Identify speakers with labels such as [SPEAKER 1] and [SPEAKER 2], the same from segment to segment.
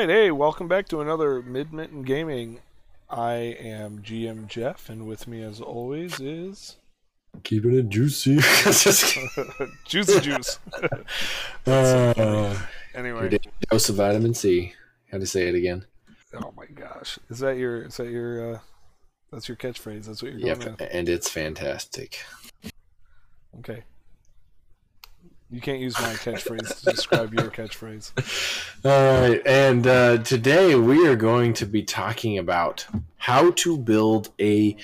[SPEAKER 1] right, hey, welcome back to another Mid Mitten Gaming. I am GM Jeff, and with me, as always, is
[SPEAKER 2] Keeping it juicy.
[SPEAKER 1] Juicy Juice.
[SPEAKER 2] uh,
[SPEAKER 1] anyway,
[SPEAKER 2] dose of vitamin C. How to say it again?
[SPEAKER 1] oh my gosh, is that your is that your uh, that's your catchphrase? That's what you're going
[SPEAKER 2] Yep,
[SPEAKER 1] with.
[SPEAKER 2] and it's fantastic.
[SPEAKER 1] Okay. You can't use my catchphrase to describe your catchphrase.
[SPEAKER 2] All right, and uh, today we are going to be talking about how to build a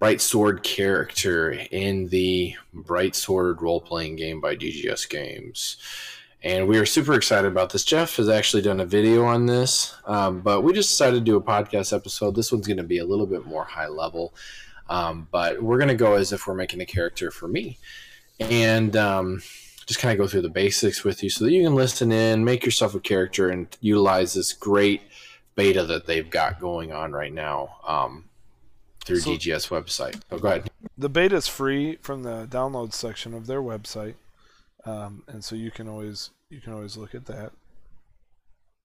[SPEAKER 2] Bright Sword character in the Bright Sword role playing game by DGS Games. And we are super excited about this. Jeff has actually done a video on this, um, but we just decided to do a podcast episode. This one's going to be a little bit more high level, um, but we're going to go as if we're making a character for me. And um, just kind of go through the basics with you so that you can listen in, make yourself a character, and utilize this great beta that they've got going on right now um, through
[SPEAKER 1] So-
[SPEAKER 2] DGS website. Oh, go ahead.
[SPEAKER 1] The beta is free from the download section of their website, um, and so you can always you can always look at that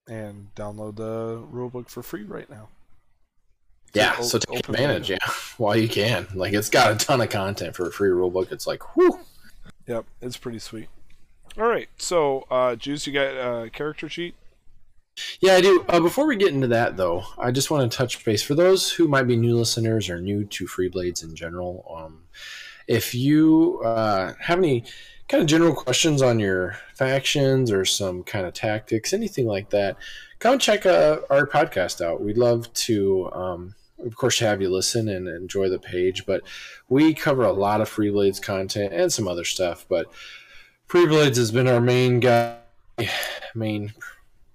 [SPEAKER 1] and download the rulebook for free right now.
[SPEAKER 2] Yeah,
[SPEAKER 1] o-
[SPEAKER 2] so take advantage,
[SPEAKER 1] beta.
[SPEAKER 2] yeah, while you can. Like it's got a ton of content for a free rulebook. It's like, whew.
[SPEAKER 1] Yep, it's pretty sweet. All right, so uh, Juice, you got a character sheet.
[SPEAKER 2] Yeah, I do. Uh, before we get into that, though, I just want to touch base for those who might be new listeners or new to Free Blades in general. Um, if you uh, have any kind of general questions on your factions or some kind of tactics, anything like that, come check uh, our podcast out. We'd love to, um, of course, have you listen and enjoy the page. But we cover a lot of Free Blades content and some other stuff. But Free Blades has been our main guy, main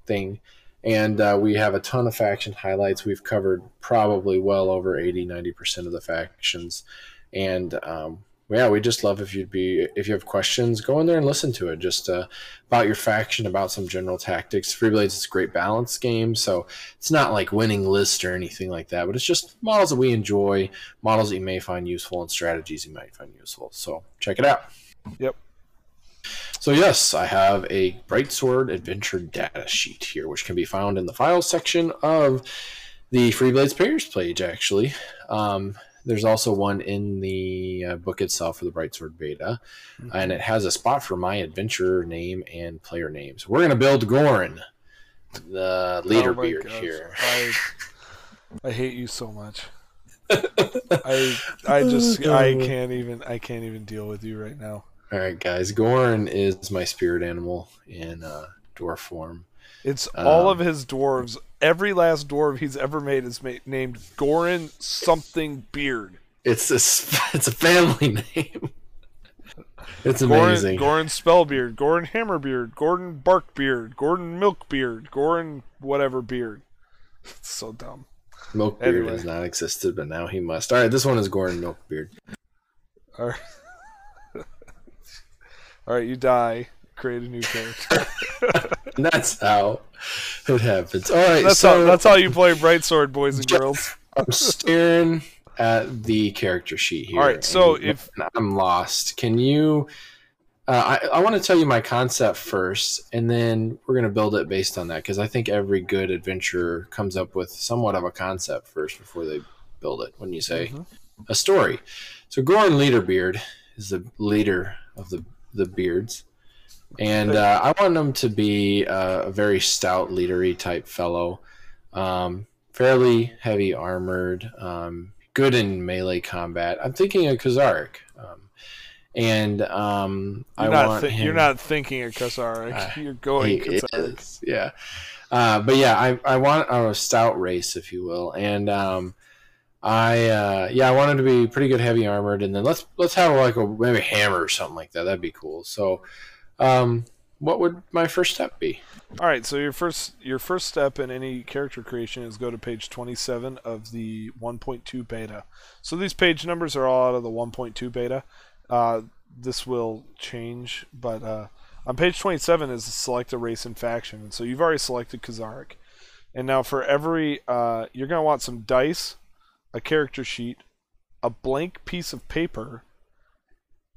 [SPEAKER 2] thing and uh, we have a ton of faction highlights we've covered probably well over 80 90% of the factions and um, yeah we just love if you'd be if you have questions go in there and listen to it just uh, about your faction about some general tactics free blades is a great balance game so it's not like winning list or anything like that but it's just models that we enjoy models that you may find useful and strategies you might find useful so check it out
[SPEAKER 1] Yep.
[SPEAKER 2] so yes, I have a Bright Sword Adventure data sheet here, which can be found in the files section of the Free Blades players page. Actually, um, there's also one in the uh, book itself for the Bright Sword beta, and it has a spot for my adventure name and player names. We're gonna build Gorin, the leader
[SPEAKER 1] Oh my
[SPEAKER 2] beard
[SPEAKER 1] gosh,
[SPEAKER 2] here.
[SPEAKER 1] I, I hate you so much. I I just I can't even I can't even deal with you right now.
[SPEAKER 2] All right, guys, Gorin is my spirit animal in uh, dwarf form.
[SPEAKER 1] It's all
[SPEAKER 2] Um,
[SPEAKER 1] of his dwarves. Every last dwarf he's ever made is ma- named Gorin something Beard.
[SPEAKER 2] It's a it's a family name. It's
[SPEAKER 1] Gorin,
[SPEAKER 2] amazing.
[SPEAKER 1] Gorin Spellbeard, Gorin Hammerbeard, Gordon Barkbeard, Gordon Milkbeard, Gorin whatever beard. It's so dumb.
[SPEAKER 2] Milkbeard
[SPEAKER 1] Anyway.
[SPEAKER 2] has not existed, but now he must. All right, this one is Gordon Milkbeard.
[SPEAKER 1] All right. All right, you die. Create a new character.
[SPEAKER 2] And that's how it happens. All right,
[SPEAKER 1] That's
[SPEAKER 2] so
[SPEAKER 1] how that's how you play Bright Sword, boys and girls.
[SPEAKER 2] I'm staring at the character sheet here.
[SPEAKER 1] All right, so if-
[SPEAKER 2] I'm lost, can you? Uh, I, I want to tell you my concept first, and then we're going to build it based on that because I think every good adventurer comes up with somewhat of a concept first before they build it. When you say
[SPEAKER 1] Mhm.
[SPEAKER 2] a story, so Goran Leaderbeard is the leader of the the beards, and uh, I want him to be uh, a very stout, leadery type fellow, um, fairly heavy armored, um, good in melee combat. I'm thinking of Kazark, um, and um, I
[SPEAKER 1] You're not
[SPEAKER 2] want
[SPEAKER 1] thi-
[SPEAKER 2] him.
[SPEAKER 1] you're not thinking of Kazarak.
[SPEAKER 2] Uh,
[SPEAKER 1] you're going
[SPEAKER 2] is, yeah. Uh, but yeah, I, I want a stout race, if you will, and um, I uh, yeah, I want him to be pretty good, heavy armored, and then let's let's have like a maybe a hammer or something like that. That'd be cool. So, um, what would my first step be?
[SPEAKER 1] All right, so your first your first step in any character creation is go to page 27 of the 1.2 beta. So these page numbers are all out of the 1.2 beta. Uh, this will change, but uh, on page 27 is select a race and faction, and so you've already selected Kazarak. And now for every uh, you're gonna want some dice, a character sheet, a blank piece of paper,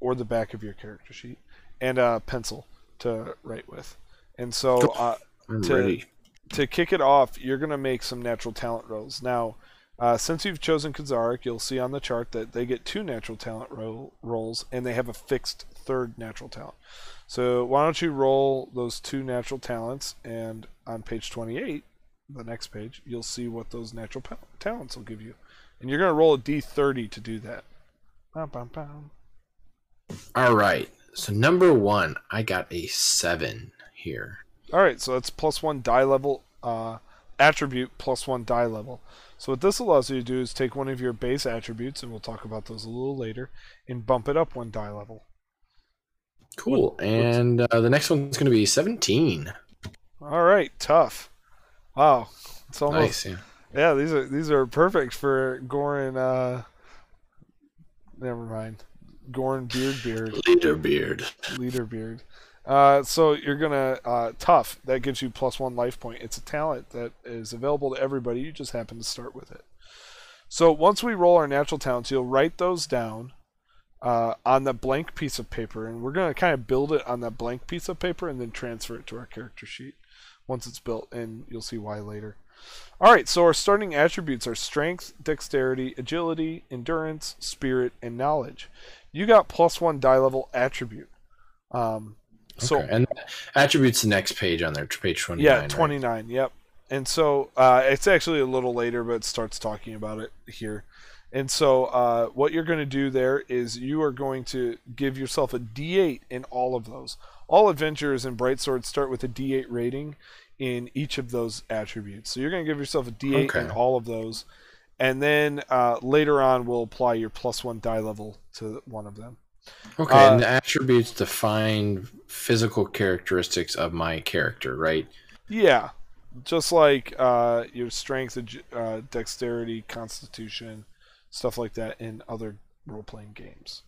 [SPEAKER 1] or the back of your character sheet, and a pencil to write with. And so uh, To-
[SPEAKER 2] ready.
[SPEAKER 1] to kick it off, you're going to make some natural talent rolls. Now, uh, since you've chosen Kazarak, you'll see on the chart that they get two natural talent ro- rolls, and they have a fixed third natural talent. So why don't you roll those two natural talents, and on page 28, the next page, you'll see what those natural pa- talents will give you. And you're going to roll a d30 to do that. Bum, bum, bum.
[SPEAKER 2] All right. So number one, I got a seven here.
[SPEAKER 1] All right, so that's plus one die level uh, attribute plus one die level. So what this allows you to do is take one of your base attributes, and we'll talk about those a little later, and bump it up one die level.
[SPEAKER 2] Cool. And uh, the next one's going to be 17.
[SPEAKER 1] All right, tough. Wow, it's almost
[SPEAKER 2] Nice. Yeah.
[SPEAKER 1] yeah. These are these are perfect for Goran. Uh, never mind, Goran Beard Beard
[SPEAKER 2] Leader beard.
[SPEAKER 1] Leader Beard. Uh, so you're gonna uh, tough. That gives you plus one life point. It's a talent that is available to everybody. You just happen to start with it. So once we roll our natural talents, you'll write those down uh, on the blank piece of paper, and we're gonna kind of build it on that blank piece of paper, and then transfer it to our character sheet once it's built, and you'll see why later. All right, so our starting attributes are strength, dexterity, agility, endurance, spirit, and knowledge. You got plus one die level attribute. Um, so
[SPEAKER 2] okay. And attributes the next page on there, page 29.
[SPEAKER 1] yeah,
[SPEAKER 2] right?
[SPEAKER 1] 29. Yep. And so uh, it's actually a little later, but it starts talking about it here. And so uh, what you're going to do there is you are going to give yourself a D8 in all of those. All adventures in Bright Sword start with a D8 rating in each of those attributes. So you're going to give yourself a D8 in all of those. And then uh, later on, we'll apply your plus one die level to one of them.
[SPEAKER 2] Okay,
[SPEAKER 1] Uh,
[SPEAKER 2] and the attributes define physical characteristics of my character, right?
[SPEAKER 1] Yeah, just like uh, your strength, uh, dexterity, constitution, stuff like that in other role-playing games.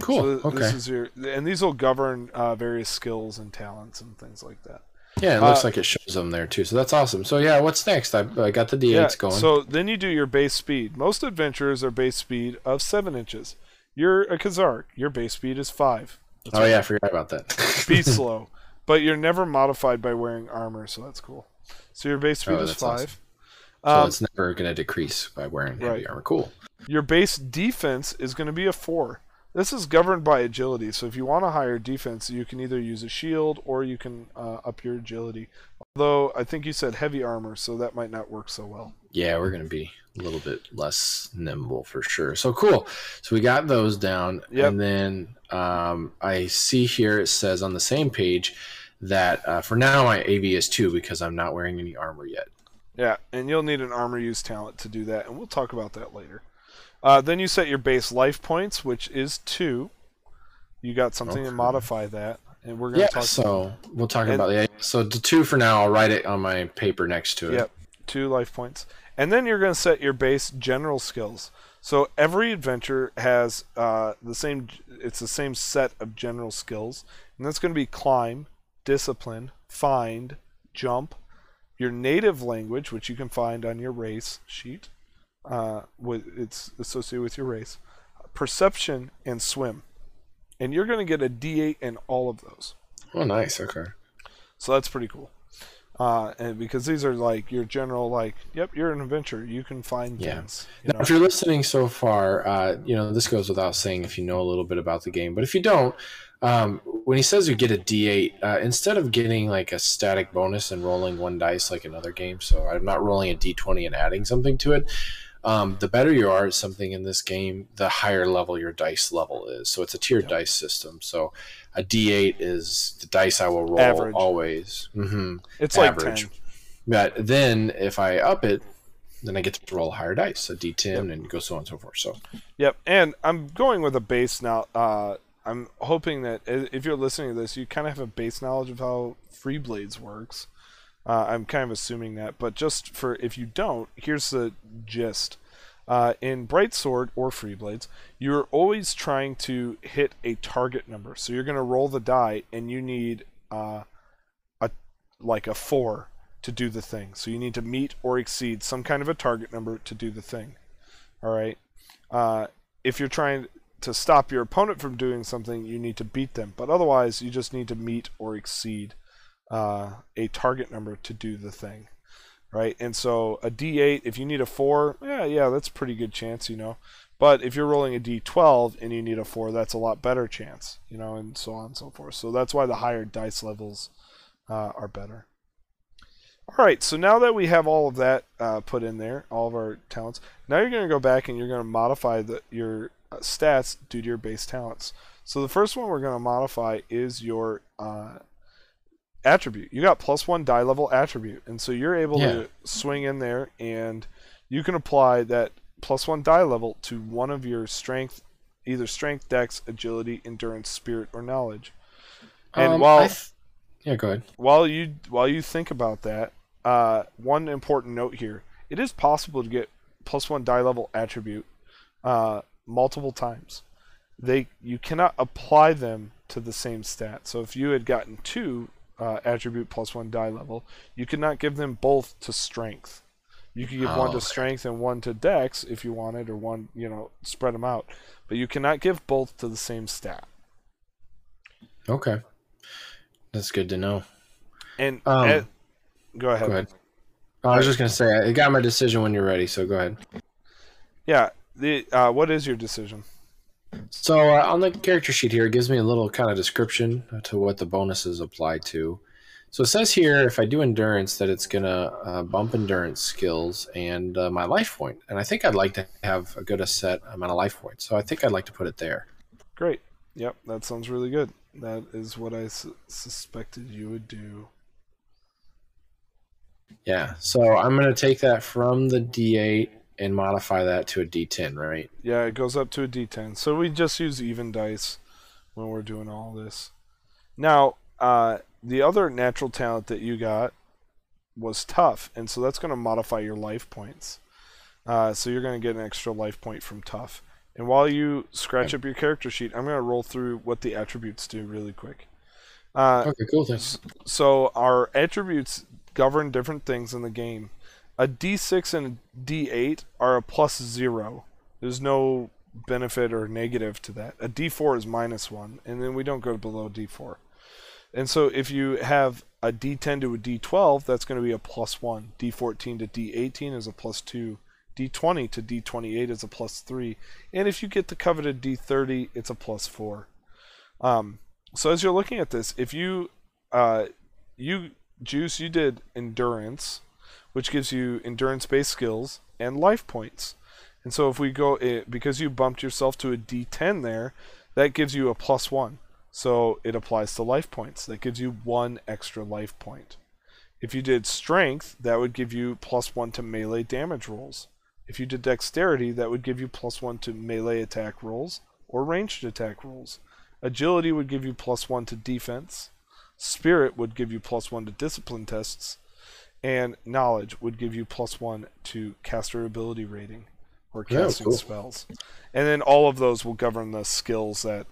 [SPEAKER 2] Cool.
[SPEAKER 1] So
[SPEAKER 2] okay.
[SPEAKER 1] This is your, and these will govern uh, various skills and talents and things like that.
[SPEAKER 2] Yeah, it looks
[SPEAKER 1] uh,
[SPEAKER 2] like it shows them there too. So that's awesome. So yeah, what's next? I, I got the D8s
[SPEAKER 1] Yeah.
[SPEAKER 2] going.
[SPEAKER 1] So then you do your base speed. Most adventurers are base speed of seven inches. You're a Kazark. Your base speed is five. That's
[SPEAKER 2] oh
[SPEAKER 1] right.
[SPEAKER 2] yeah, I forgot about that.
[SPEAKER 1] Be slow, but you're never modified by wearing armor, so that's cool. So your base speed
[SPEAKER 2] Oh,
[SPEAKER 1] is five.
[SPEAKER 2] awesome. so
[SPEAKER 1] Um,
[SPEAKER 2] it's never going to decrease by wearing heavy
[SPEAKER 1] right.
[SPEAKER 2] armor. Cool.
[SPEAKER 1] Your base defense is going to be a 4. This is governed by agility, so if you want a higher defense, you can either use a shield or you can uh, up your agility. Although, I think you said heavy armor, so that might not work so well.
[SPEAKER 2] Yeah, we're going to be a little bit less nimble for sure. So cool. So we got those down,
[SPEAKER 1] Yep.
[SPEAKER 2] and then um, I see here it says on the same page that uh, for now my AV is two because I'm not wearing any armor yet.
[SPEAKER 1] Yeah, and you'll need an armor use talent to do that, and we'll talk about that later. Uh, then you set your base life points, which is 2. You got something to modify that, and we're going
[SPEAKER 2] Yeah.
[SPEAKER 1] to talk
[SPEAKER 2] So we'll talk
[SPEAKER 1] And-
[SPEAKER 2] about that. So the two for now. I'll write it on my paper next to it.
[SPEAKER 1] Yep, two life points. And then you're going to set your base general skills. So every adventure has uh, the same. It's the same set of general skills, and that's going to be climb, discipline, find, jump, your native language, which you can find on your race sheet. Uh, with it's associated with your race, perception, and swim. And you're going to get a D8 in all of those.
[SPEAKER 2] Oh, nice. Okay.
[SPEAKER 1] So that's pretty cool. Uh, and because these are like your general, like, yep, you're an adventurer. You can find
[SPEAKER 2] Yeah.
[SPEAKER 1] things.
[SPEAKER 2] Now,
[SPEAKER 1] know?
[SPEAKER 2] if you're listening so far, uh, you know this goes without saying if you know a little bit about the game. But if you don't, um, when he says you get a D8, uh, instead of getting like a static bonus and rolling one dice like another game, so I'm not rolling a D20 and adding something to it. Um, the better you are at something in this game, the higher level your dice level is. So it's a tiered dice system. So a D8 is the dice I will roll
[SPEAKER 1] Average.
[SPEAKER 2] always. hmm
[SPEAKER 1] it's
[SPEAKER 2] average.
[SPEAKER 1] like 10.
[SPEAKER 2] But then if I up it, then I get to roll higher dice, a D10, and go so on and so forth. So
[SPEAKER 1] Yep. And I'm going with a base now. Uh, I'm hoping that if you're listening to this, you kind of have a base knowledge of how Free Blades works. Uh, I'm kind of assuming that, but just for if you don't, here's the gist. Uh, in Bright Sword or Free Blades, you're always trying to hit a target number. So you're going to roll the die, and you need uh, a like a four to do the thing. So you need to meet or exceed some kind of a target number to do the thing. All right. Uh, if you're trying to stop your opponent from doing something, you need to beat them. But otherwise, you just need to meet or exceed uh, a target number to do the thing, right? And so a D8, if you need a four, yeah, yeah, that's pretty good chance, you know. But if you're rolling a D12 and you need a four, that's a lot better chance, you know, and so on and so forth. So that's why the higher dice levels uh, are better. All right, so now that we have all of that uh, put in there, all of our talents, now you're going to go back and you're going to modify the, your uh, stats due to your base talents. So the first one we're going to modify is your uh, attribute. You got plus one die level attribute, and so you're able
[SPEAKER 2] Yeah.
[SPEAKER 1] to swing in there and you can apply that plus one die level to one of your strength, either strength, dex, agility, endurance, spirit, or knowledge. And
[SPEAKER 2] Um,
[SPEAKER 1] while
[SPEAKER 2] th- yeah, go ahead.
[SPEAKER 1] while you while you think about that, uh, one important note here: it is possible to get plus one die level attribute uh, multiple times. They you cannot apply them to the same stat. So if you had gotten two uh, attribute plus one die level, you cannot give them both to strength. You could give
[SPEAKER 2] Oh,
[SPEAKER 1] one to
[SPEAKER 2] okay.
[SPEAKER 1] strength and one to dex if you wanted, or one you know spread them out. But you cannot give both to the same stat.
[SPEAKER 2] Okay, that's good to know.
[SPEAKER 1] And
[SPEAKER 2] Um,
[SPEAKER 1] at- go ahead.
[SPEAKER 2] Go ahead. Oh, I was just gonna say I got my decision when you're ready, so go ahead.
[SPEAKER 1] Yeah. The uh, what is your decision?
[SPEAKER 2] So uh, on the character sheet here, it gives me a little kind of description to what the bonuses apply to. So it says here, if I do endurance, that it's gonna uh, bump endurance skills and uh, my life point. And I think I'd like to have a good a set amount of life points. So I think I'd like to put it there.
[SPEAKER 1] Great. Yep, that sounds really good. That is what I su- suspected you would do.
[SPEAKER 2] Yeah. So I'm gonna take that from the D8 and modify that to a D10, right?
[SPEAKER 1] Yeah, it goes up to a D10. So we just use even dice when we're doing all this. Now, uh, the other natural talent that you got was tough, and so that's going to modify your life points. Uh, so you're going to get an extra life point from tough. And while you scratch up your character sheet, I'm going to roll through what the attributes do really quick. Uh,
[SPEAKER 2] Okay, cool. Thanks.
[SPEAKER 1] so our attributes govern different things in the game. A D6 and a D8 are a plus zero. There's no benefit or negative to that. A D4 is minus one, and then we don't go below D4. And so if you have a D10 to a D12, that's going to be a plus one. D14 to D18 is a plus two. D20 to D28 is a plus three. And if you get the coveted D30, it's a plus four. Um, so as you're looking at this, if you uh, you juice you did endurance which gives you endurance based skills and life points. And so if we go it, because you bumped yourself to a d10 there that gives you a plus one. So it applies to life points. That gives you one extra life point. If you did strength that would give you plus one to melee damage rolls. If you did dexterity that would give you plus one to melee attack rolls or ranged attack rolls. Agility would give you plus one to defense. Spirit would give you plus one to discipline tests, and knowledge would give you plus one to caster ability rating or
[SPEAKER 2] Yeah,
[SPEAKER 1] casting
[SPEAKER 2] cool.
[SPEAKER 1] spells. And then all of those will govern the skills that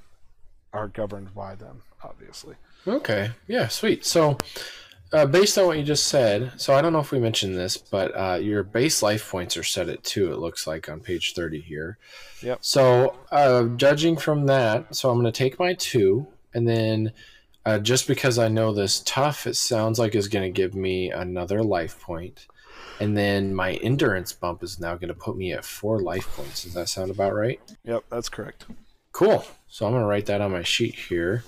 [SPEAKER 1] are governed by them, obviously.
[SPEAKER 2] Okay. Yeah, sweet. So, uh, based on what you just said, so I don't know if we mentioned this, but uh, your base life points are set at two, it looks like on page 30 here.
[SPEAKER 1] Yep.
[SPEAKER 2] So, uh, judging from that, so I'm going to take my two, and then uh, just because I know this tough, it sounds like is going to give me another life point. And then my endurance bump is now going to put me at four life points. Does that sound about right?
[SPEAKER 1] Yep, that's correct.
[SPEAKER 2] Cool. So I'm going to write that on my sheet here.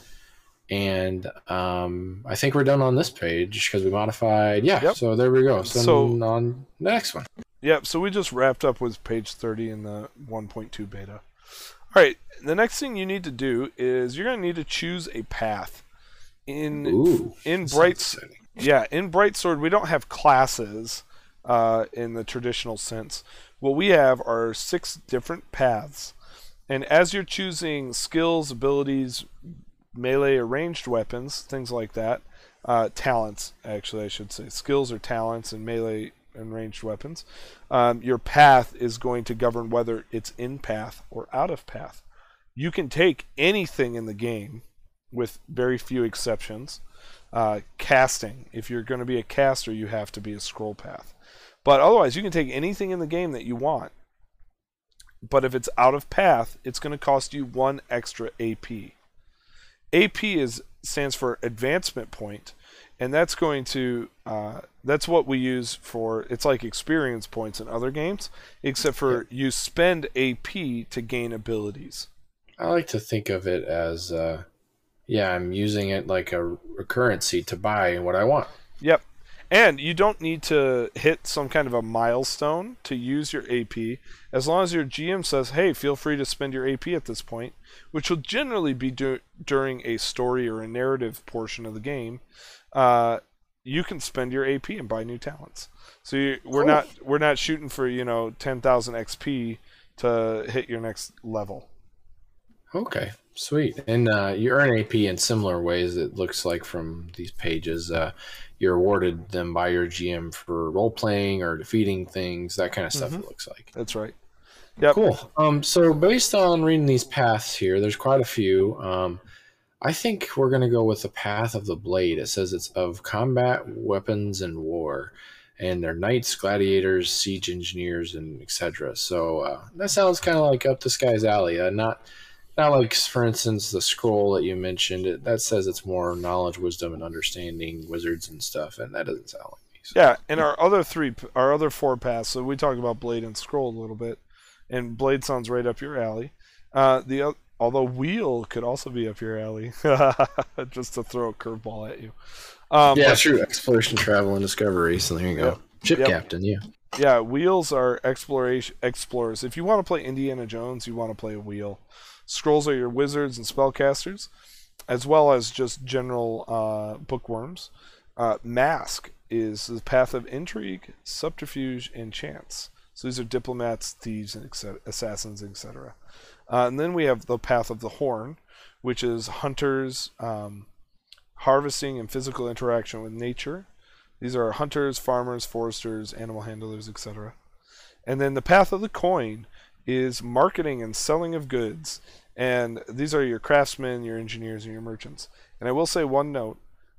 [SPEAKER 2] And um, I think we're done on this page because we modified. Yeah.
[SPEAKER 1] Yep.
[SPEAKER 2] So there we go. So,
[SPEAKER 1] So-
[SPEAKER 2] on the next one.
[SPEAKER 1] Yep, so we just wrapped up with page 30 in the 1.2 beta. All right, the next thing you need to do is you're going to need to choose a path. In
[SPEAKER 2] Ooh.
[SPEAKER 1] in Bright. Yeah, in Bright Sword, we don't have classes uh, in the traditional sense. What we have are six different paths. And as you're choosing skills, abilities, melee or ranged weapons, things like that, uh, talents, actually, I should say, skills or talents and melee and ranged weapons, um, your path is going to govern whether it's in path or out of path. You can take anything in the game, with very few exceptions uh, casting. If you're going to be a caster, you have to be a scroll path. But otherwise, you can take anything in the game that you want. But if it's out of path, it's going to cost you one extra AP. AP is stands for advancement point, and that's going to uh, that's what we use for it's like experience points in other games except for you spend ap to gain abilities
[SPEAKER 2] I like to think of it as, uh, yeah, I'm using it like a, a currency to buy what I want.
[SPEAKER 1] yep. And you don't need to hit some kind of a milestone to use your ap as long as your gm says hey feel free to spend your ap at this point which will generally be du- during a story or a narrative portion of the game uh, you can spend your ap and buy new talents. So you, we're
[SPEAKER 2] Cool.
[SPEAKER 1] not we're not shooting for you know 10000 xp to hit your next level.
[SPEAKER 2] Okay, sweet. And uh, you earn AP in similar ways. It looks like from these pages, uh, you're awarded them by your GM for role playing or defeating things, that kind of stuff.
[SPEAKER 1] Mhm.
[SPEAKER 2] It looks like.
[SPEAKER 1] that's right yep
[SPEAKER 2] Cool. Um, so based on reading these paths here, there's quite a few. Um, I think we're going to go with the path of the blade. It says it's of combat, weapons, and war, and they're knights, gladiators, siege engineers, and etc. So uh, that sounds kind of like up this guy's alley. Uh, not, not like, for instance, the scroll that you mentioned. It, that says it's more knowledge, wisdom, and understanding, wizards and stuff, and that doesn't sound like me. So.
[SPEAKER 1] Yeah, and our other three, our other four paths. So we talked about Blade and Scroll a little bit, and Blade sounds right up your alley. Uh, the although Wheel could also be up your alley, just to throw a curveball at you. Um,
[SPEAKER 2] yeah,
[SPEAKER 1] but
[SPEAKER 2] true. Exploration, travel, and discovery. So there you go.
[SPEAKER 1] Yep.
[SPEAKER 2] Ship
[SPEAKER 1] Yep.
[SPEAKER 2] captain. Yeah.
[SPEAKER 1] yeah, Wheels are exploration explorers. If you want to play Indiana Jones, you want to play a Wheel. Scrolls are your wizards and spellcasters, as well as just general uh, bookworms. Uh, Mask is the path of intrigue, subterfuge, and chance. So these are diplomats, thieves, and assassins, etc. Uh, and then we have the path of the horn, which is hunters, um, harvesting, and physical interaction with nature. These are hunters, farmers, foresters, animal handlers, etc. And then the path of the coin is marketing and selling of goods. And these are your craftsmen, your engineers, and your merchants. And I will say one note.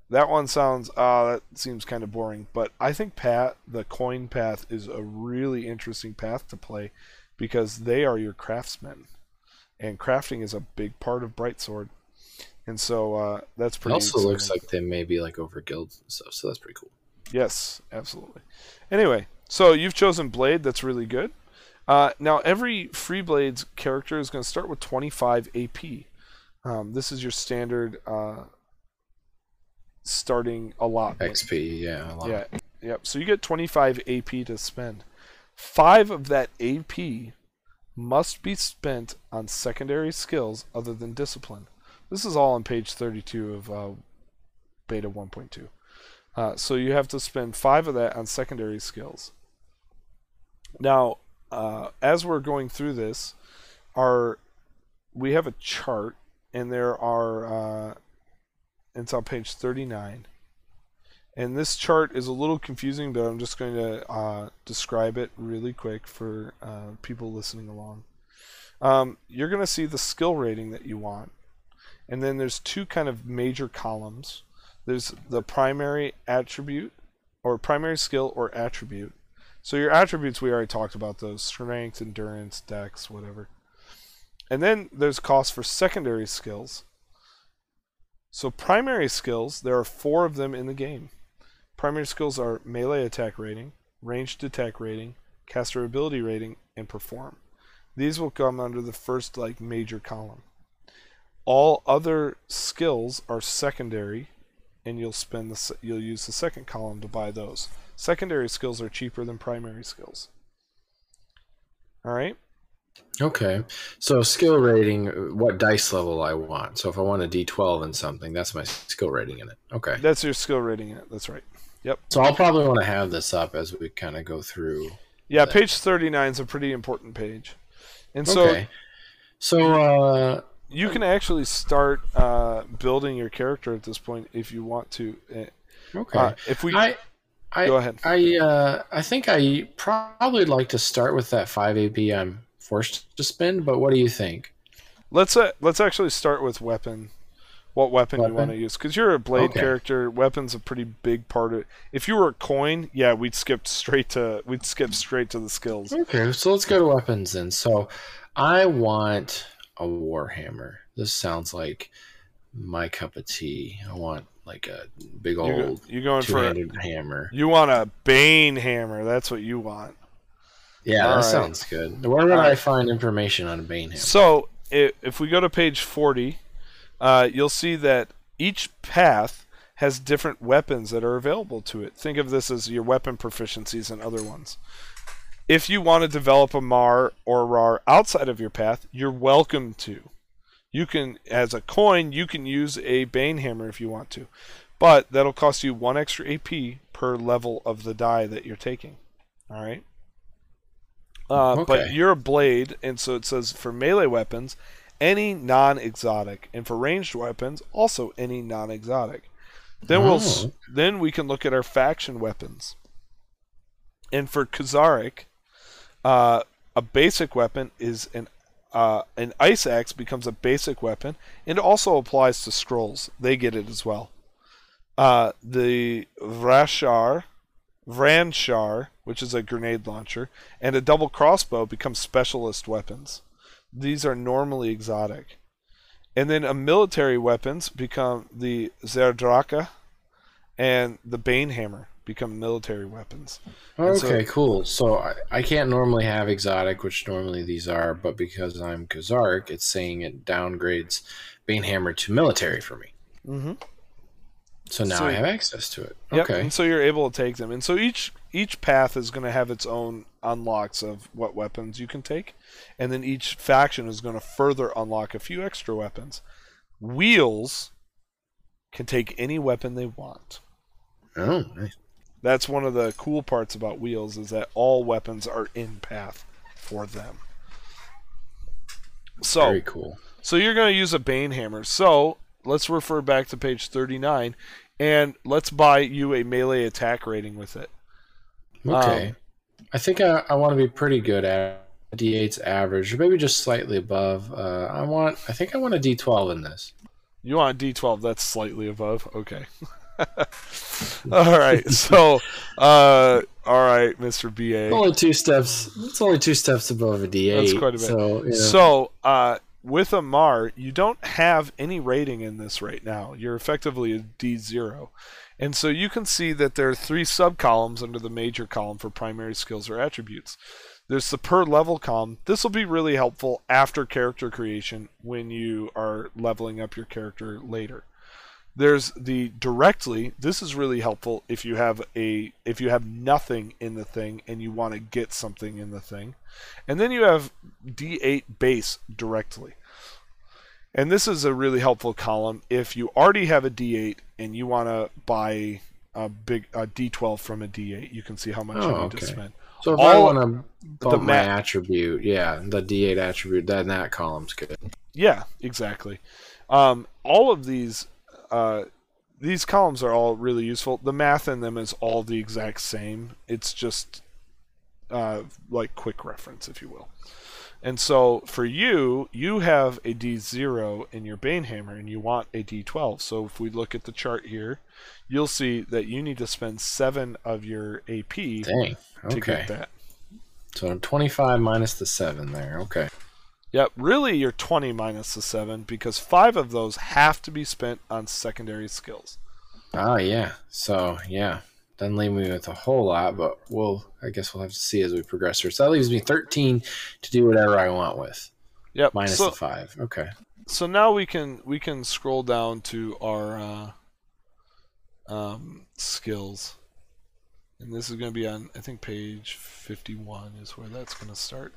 [SPEAKER 1] That one sounds ah that seems kind of boring, but I think Pat the coin path is a really interesting path to play because they are your craftsmen. And crafting is a big part of Brightsword. And so uh, that's pretty It
[SPEAKER 2] also looks like they may be like over guilds and stuff, so that's pretty cool.
[SPEAKER 1] Yes, absolutely. Anyway, so you've chosen Blade. That's really good. Uh, now, every Freeblade's character is going to start with 25 AP. Um, this is your standard uh, starting allotment.
[SPEAKER 2] XP, yeah, a lot.
[SPEAKER 1] Yeah, yep. So you get 25 AP to spend. Five of that AP must be spent on secondary skills other than discipline. This is all on page 32 of uh, Beta 1.2. Uh, so you have to spend five of that on secondary skills. Now, uh, as we're going through this, our we have a chart, and there are uh, it's on page 39. And this chart is a little confusing, but I'm just going to uh, describe it really quick for uh, people listening along. Um, you're going to see the skill rating that you want. And then there's two kind of major columns. There's the primary attribute, or primary skill or attribute. So your attributes, we already talked about those strength, endurance, dex, whatever. And then there's cost for secondary skills. So primary skills, there are four of them in the game. Primary skills are melee attack rating, ranged attack rating, caster ability rating, and perform. These will come under the first like major column. All other skills are secondary, and you'll spend the you'll use the second column to buy those. Secondary skills are cheaper than primary skills. All right.
[SPEAKER 2] Okay. So skill rating, what dice level I want. So if I want a D12 in something, that's my skill rating in it. Okay.
[SPEAKER 1] That's your skill rating in it. That's right. Yep.
[SPEAKER 2] So I'll probably want to have this up as we kind of go through.
[SPEAKER 1] Yeah,
[SPEAKER 2] That-
[SPEAKER 1] page 39 is a pretty important page. And so
[SPEAKER 2] okay. So uh,
[SPEAKER 1] you can actually start uh, building your character at this point if you want to. Uh,
[SPEAKER 2] okay.
[SPEAKER 1] Uh, if we
[SPEAKER 2] I I
[SPEAKER 1] go ahead.
[SPEAKER 2] I uh, I think I probably like to start with that five AP I'm forced to spend. But what do you think?
[SPEAKER 1] Let's uh, let's actually start with weapon. What weapon, you want to use? Because you're a blade
[SPEAKER 2] Okay.
[SPEAKER 1] character. Weapon's a pretty big part of. It. If you were a coin, yeah, we'd skip straight to we'd skip straight to the skills.
[SPEAKER 2] Okay, so let's go to weapons then. So I want a warhammer. This sounds like my cup of tea. I want like a big
[SPEAKER 1] You're, go-
[SPEAKER 2] old
[SPEAKER 1] you're going for
[SPEAKER 2] two-handed hammer.
[SPEAKER 1] you want a Bane hammer. That's what you want.
[SPEAKER 2] Yeah, that
[SPEAKER 1] All right.
[SPEAKER 2] sounds good. Where would
[SPEAKER 1] All
[SPEAKER 2] I
[SPEAKER 1] right.
[SPEAKER 2] find information on a Bane hammer?
[SPEAKER 1] So if we go to page 40, uh, you'll see that each path has different weapons that are available to it. Think of this as your weapon proficiencies and other ones. If you want to develop a Mar or Rar outside of your path, you're welcome to. You can, as a coin, you can use a Bane Hammer if you want to, but that'll cost you one extra AP per level of the die that you're taking. All right. Uh, But
[SPEAKER 2] Okay.
[SPEAKER 1] you're a blade, and so it says for melee weapons, any non-exotic, and for ranged weapons, also any non-exotic. Then we'll
[SPEAKER 2] Oh.
[SPEAKER 1] then we can look at our faction weapons. And for Kazarak, uh, a basic weapon is an uh, an ice axe becomes a basic weapon, and also applies to scrolls. They get it as well. Uh, the Vrashar, Vranshar, which is a grenade launcher, and a double crossbow become specialist weapons. These are normally exotic. And then a military weapons become the Zerdraka and the Bane Hammer become military weapons. And so-
[SPEAKER 2] Okay, cool. So I, I can't normally have exotic, which normally these are, but because I'm Kazark, it's saying it downgrades Banehammer to military for me.
[SPEAKER 1] Mm-hmm.
[SPEAKER 2] So now
[SPEAKER 1] So-
[SPEAKER 2] I have access to it.
[SPEAKER 1] Yep.
[SPEAKER 2] Okay.
[SPEAKER 1] And so you're able to take them. And so each each path is going to have its own unlocks of what weapons you can take, and then each faction is going to further unlock a few extra weapons. Wheels can take any weapon they want.
[SPEAKER 2] Oh, nice.
[SPEAKER 1] That's one of the cool parts about wheels is that all weapons are in path for them. So
[SPEAKER 2] Very cool.
[SPEAKER 1] so you're going to use a Bane hammer. So let's refer back to page 39 and let's buy you a melee attack rating with it.
[SPEAKER 2] Okay.
[SPEAKER 1] Um,
[SPEAKER 2] I think I, I want to be pretty good at D8's average, or maybe just slightly above. Uh, I want. I think I want a D12 in this.
[SPEAKER 1] You want a D12 that's slightly above? Okay. all right. So, uh, all right, Mr. BA.
[SPEAKER 2] Only two steps. It's only two steps above a D8.
[SPEAKER 1] That's quite a bit.
[SPEAKER 2] So, you know,
[SPEAKER 1] So, uh, with a Mar, you don't have any rating in this right now. You're effectively a D0. And so you can see that there are three subcolumns under the major column for primary skills or attributes. There's the per level column. This will be really helpful after character creation when you are leveling up your character later. There's the directly. This is really helpful if you have a if you have nothing in the thing and you want to get something in the thing. And then you have D8 base directly. And this is a really helpful column if you already have a D8 and you want to buy a big a D12 from a D8. You can see how much you
[SPEAKER 2] Oh,
[SPEAKER 1] need to
[SPEAKER 2] okay.
[SPEAKER 1] spend.
[SPEAKER 2] so if I want to bump my
[SPEAKER 1] ma-
[SPEAKER 2] attribute, yeah, the D8 attribute, then that column's good.
[SPEAKER 1] Yeah, exactly. Um, all of these uh, these columns are all really useful. The math in them is all the exact same. It's just uh, like quick reference, if you will. And so for you, you have a D0 in your Bane Hammer and you want a D12. So if we look at the chart here, you'll see that you need to spend 7 of your AP
[SPEAKER 2] Dang.
[SPEAKER 1] to
[SPEAKER 2] Okay.
[SPEAKER 1] get that.
[SPEAKER 2] So 25 minus the 7 there. Okay.
[SPEAKER 1] Yep, really you're 20 minus the 7 because 5 of those have to be spent on secondary skills.
[SPEAKER 2] Ah, yeah. So, yeah. Doesn't leave me with a whole lot, but we'll, I guess we'll have to see as we progress here. So that leaves me 13 to do whatever I want with,
[SPEAKER 1] Yep.
[SPEAKER 2] minus
[SPEAKER 1] so,
[SPEAKER 2] the 5. Okay.
[SPEAKER 1] so now we can we can scroll down to our uh, um, skills, and this is going to be on I think page 51 is where that's going to start.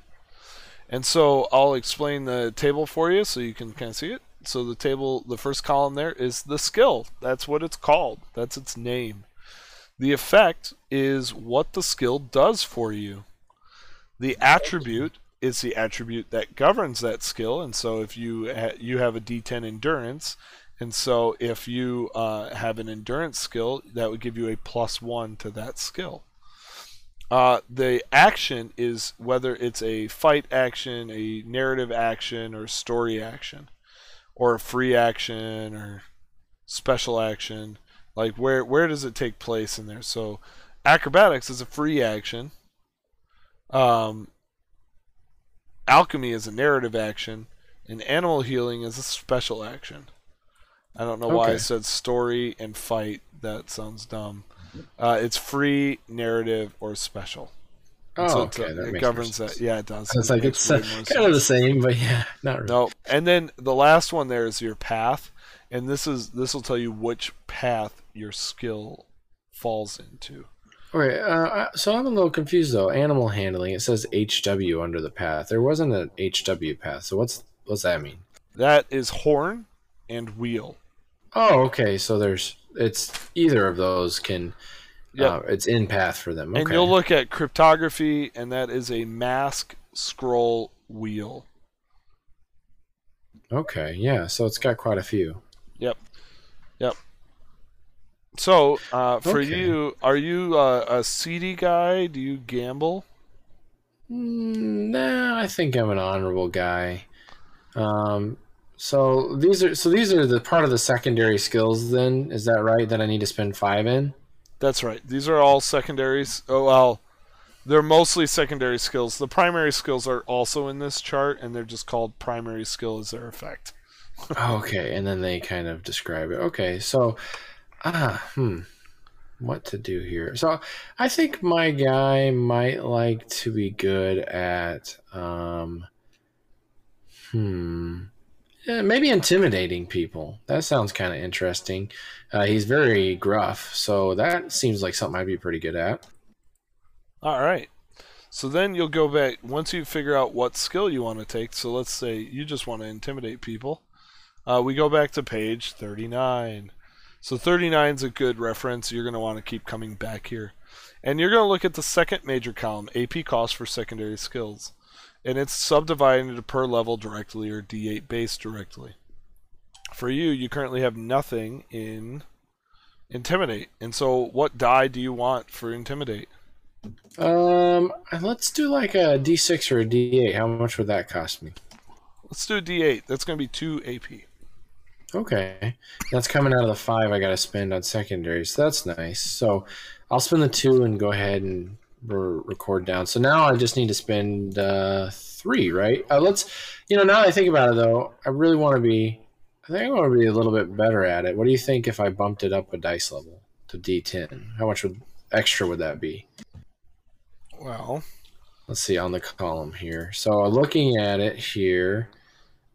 [SPEAKER 1] And so I'll explain the table for you so you can kind of see it. So the table, the first column there is the skill. That's what it's called. That's its name. The effect is what the skill does for you. The attribute is the attribute that governs that skill, and so if you ha- you have a D10 endurance, and so if you uh, have an endurance skill, that would give you a plus one to that skill. Uh, the action is whether it's a fight action, a narrative action, or story action, or a free action, or special action. Like where where does it take place in there? So acrobatics is a free action. Um, alchemy is a narrative action, and animal healing is a special action. I don't know why I said story and fight. That sounds dumb. Uh, it's free, narrative, or special.
[SPEAKER 2] Oh,
[SPEAKER 1] So
[SPEAKER 2] okay. that
[SPEAKER 1] it
[SPEAKER 2] makes
[SPEAKER 1] governs that. Yeah, it does.
[SPEAKER 2] It's
[SPEAKER 1] It
[SPEAKER 2] like it's uh, kind
[SPEAKER 1] sense.
[SPEAKER 2] of the same, but yeah, not really.
[SPEAKER 1] No, and then the last one there is your path, and this is this will tell you which path your skill falls into.
[SPEAKER 2] All right. uh, so I'm a little confused though. Animal handling. It says HW under the path. There wasn't an HW path. So what's what's that mean?
[SPEAKER 1] That is horn and wheel.
[SPEAKER 2] Oh, okay. So there's it's either of those can.
[SPEAKER 1] yeah,
[SPEAKER 2] Uh, it's in path for them. Okay.
[SPEAKER 1] And you'll look at cryptography, and that is a mask scroll wheel.
[SPEAKER 2] Okay. Yeah. So it's got quite a few.
[SPEAKER 1] Yep. Yep. So, uh, for
[SPEAKER 2] Okay.
[SPEAKER 1] you, are you uh, a seedy guy? Do you gamble?
[SPEAKER 2] Mm, Nah, I think I'm an honorable guy. Um, so these are so these are the part of the secondary skills. Then is that right? That I need to spend five in?
[SPEAKER 1] That's right. These are all secondaries. Oh well, they're mostly secondary skills. The primary skills are also in this chart, and they're just called primary skill as their effect.
[SPEAKER 2] okay, and then they kind of describe it. Okay, so ah, hmm, what to do here? So I think my guy might like to be good at um, hmm. Yeah, maybe intimidating people. That sounds kind of interesting. Uh, he's very gruff, so that seems like something I'd be pretty good at.
[SPEAKER 1] All right. So then you'll go back once you figure out what skill you want to take. So let's say you just want to intimidate people. Uh, we go back to page 39. So 39 is a good reference. You're going to want to keep coming back here. And you're going to look at the second major column, AP cost for secondary skills. And it's subdivided into per level directly or D8 base directly. For you, you currently have nothing in intimidate. And so what die do you want for intimidate?
[SPEAKER 2] Um, let's do like a D6 or a D8. How much would that cost me?
[SPEAKER 1] Let's do a D8. That's going to be 2 AP.
[SPEAKER 2] Okay, that's coming out of the five I got to spend on secondary, so that's nice. So I'll spend the two and go ahead and record down. So now I just need to spend uh, three, right? Uh, let's, you know, now that I think about it though, I really want to be. I think I want to be a little bit better at it. What do you think if I bumped it up a dice level to D10? How much would extra would that be?
[SPEAKER 1] Well,
[SPEAKER 2] let's see on the column here. So looking at it here,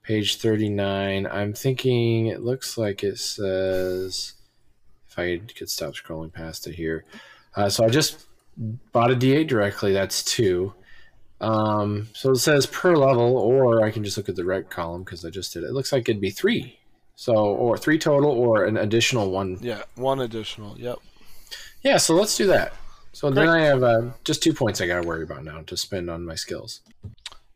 [SPEAKER 2] page 39, I'm thinking it looks like it says, if I could stop scrolling past it here. Uh, so I just bought a D8 directly, that's two. Um, so it says per level, or I can just look at the rec column because I just did it. It looks like it'd be three. So, or three total, or an additional one.
[SPEAKER 1] yeah, one additional. Yep.
[SPEAKER 2] Yeah, so let's do that. So then I have uh, just two points I got to worry about now to spend on my skills.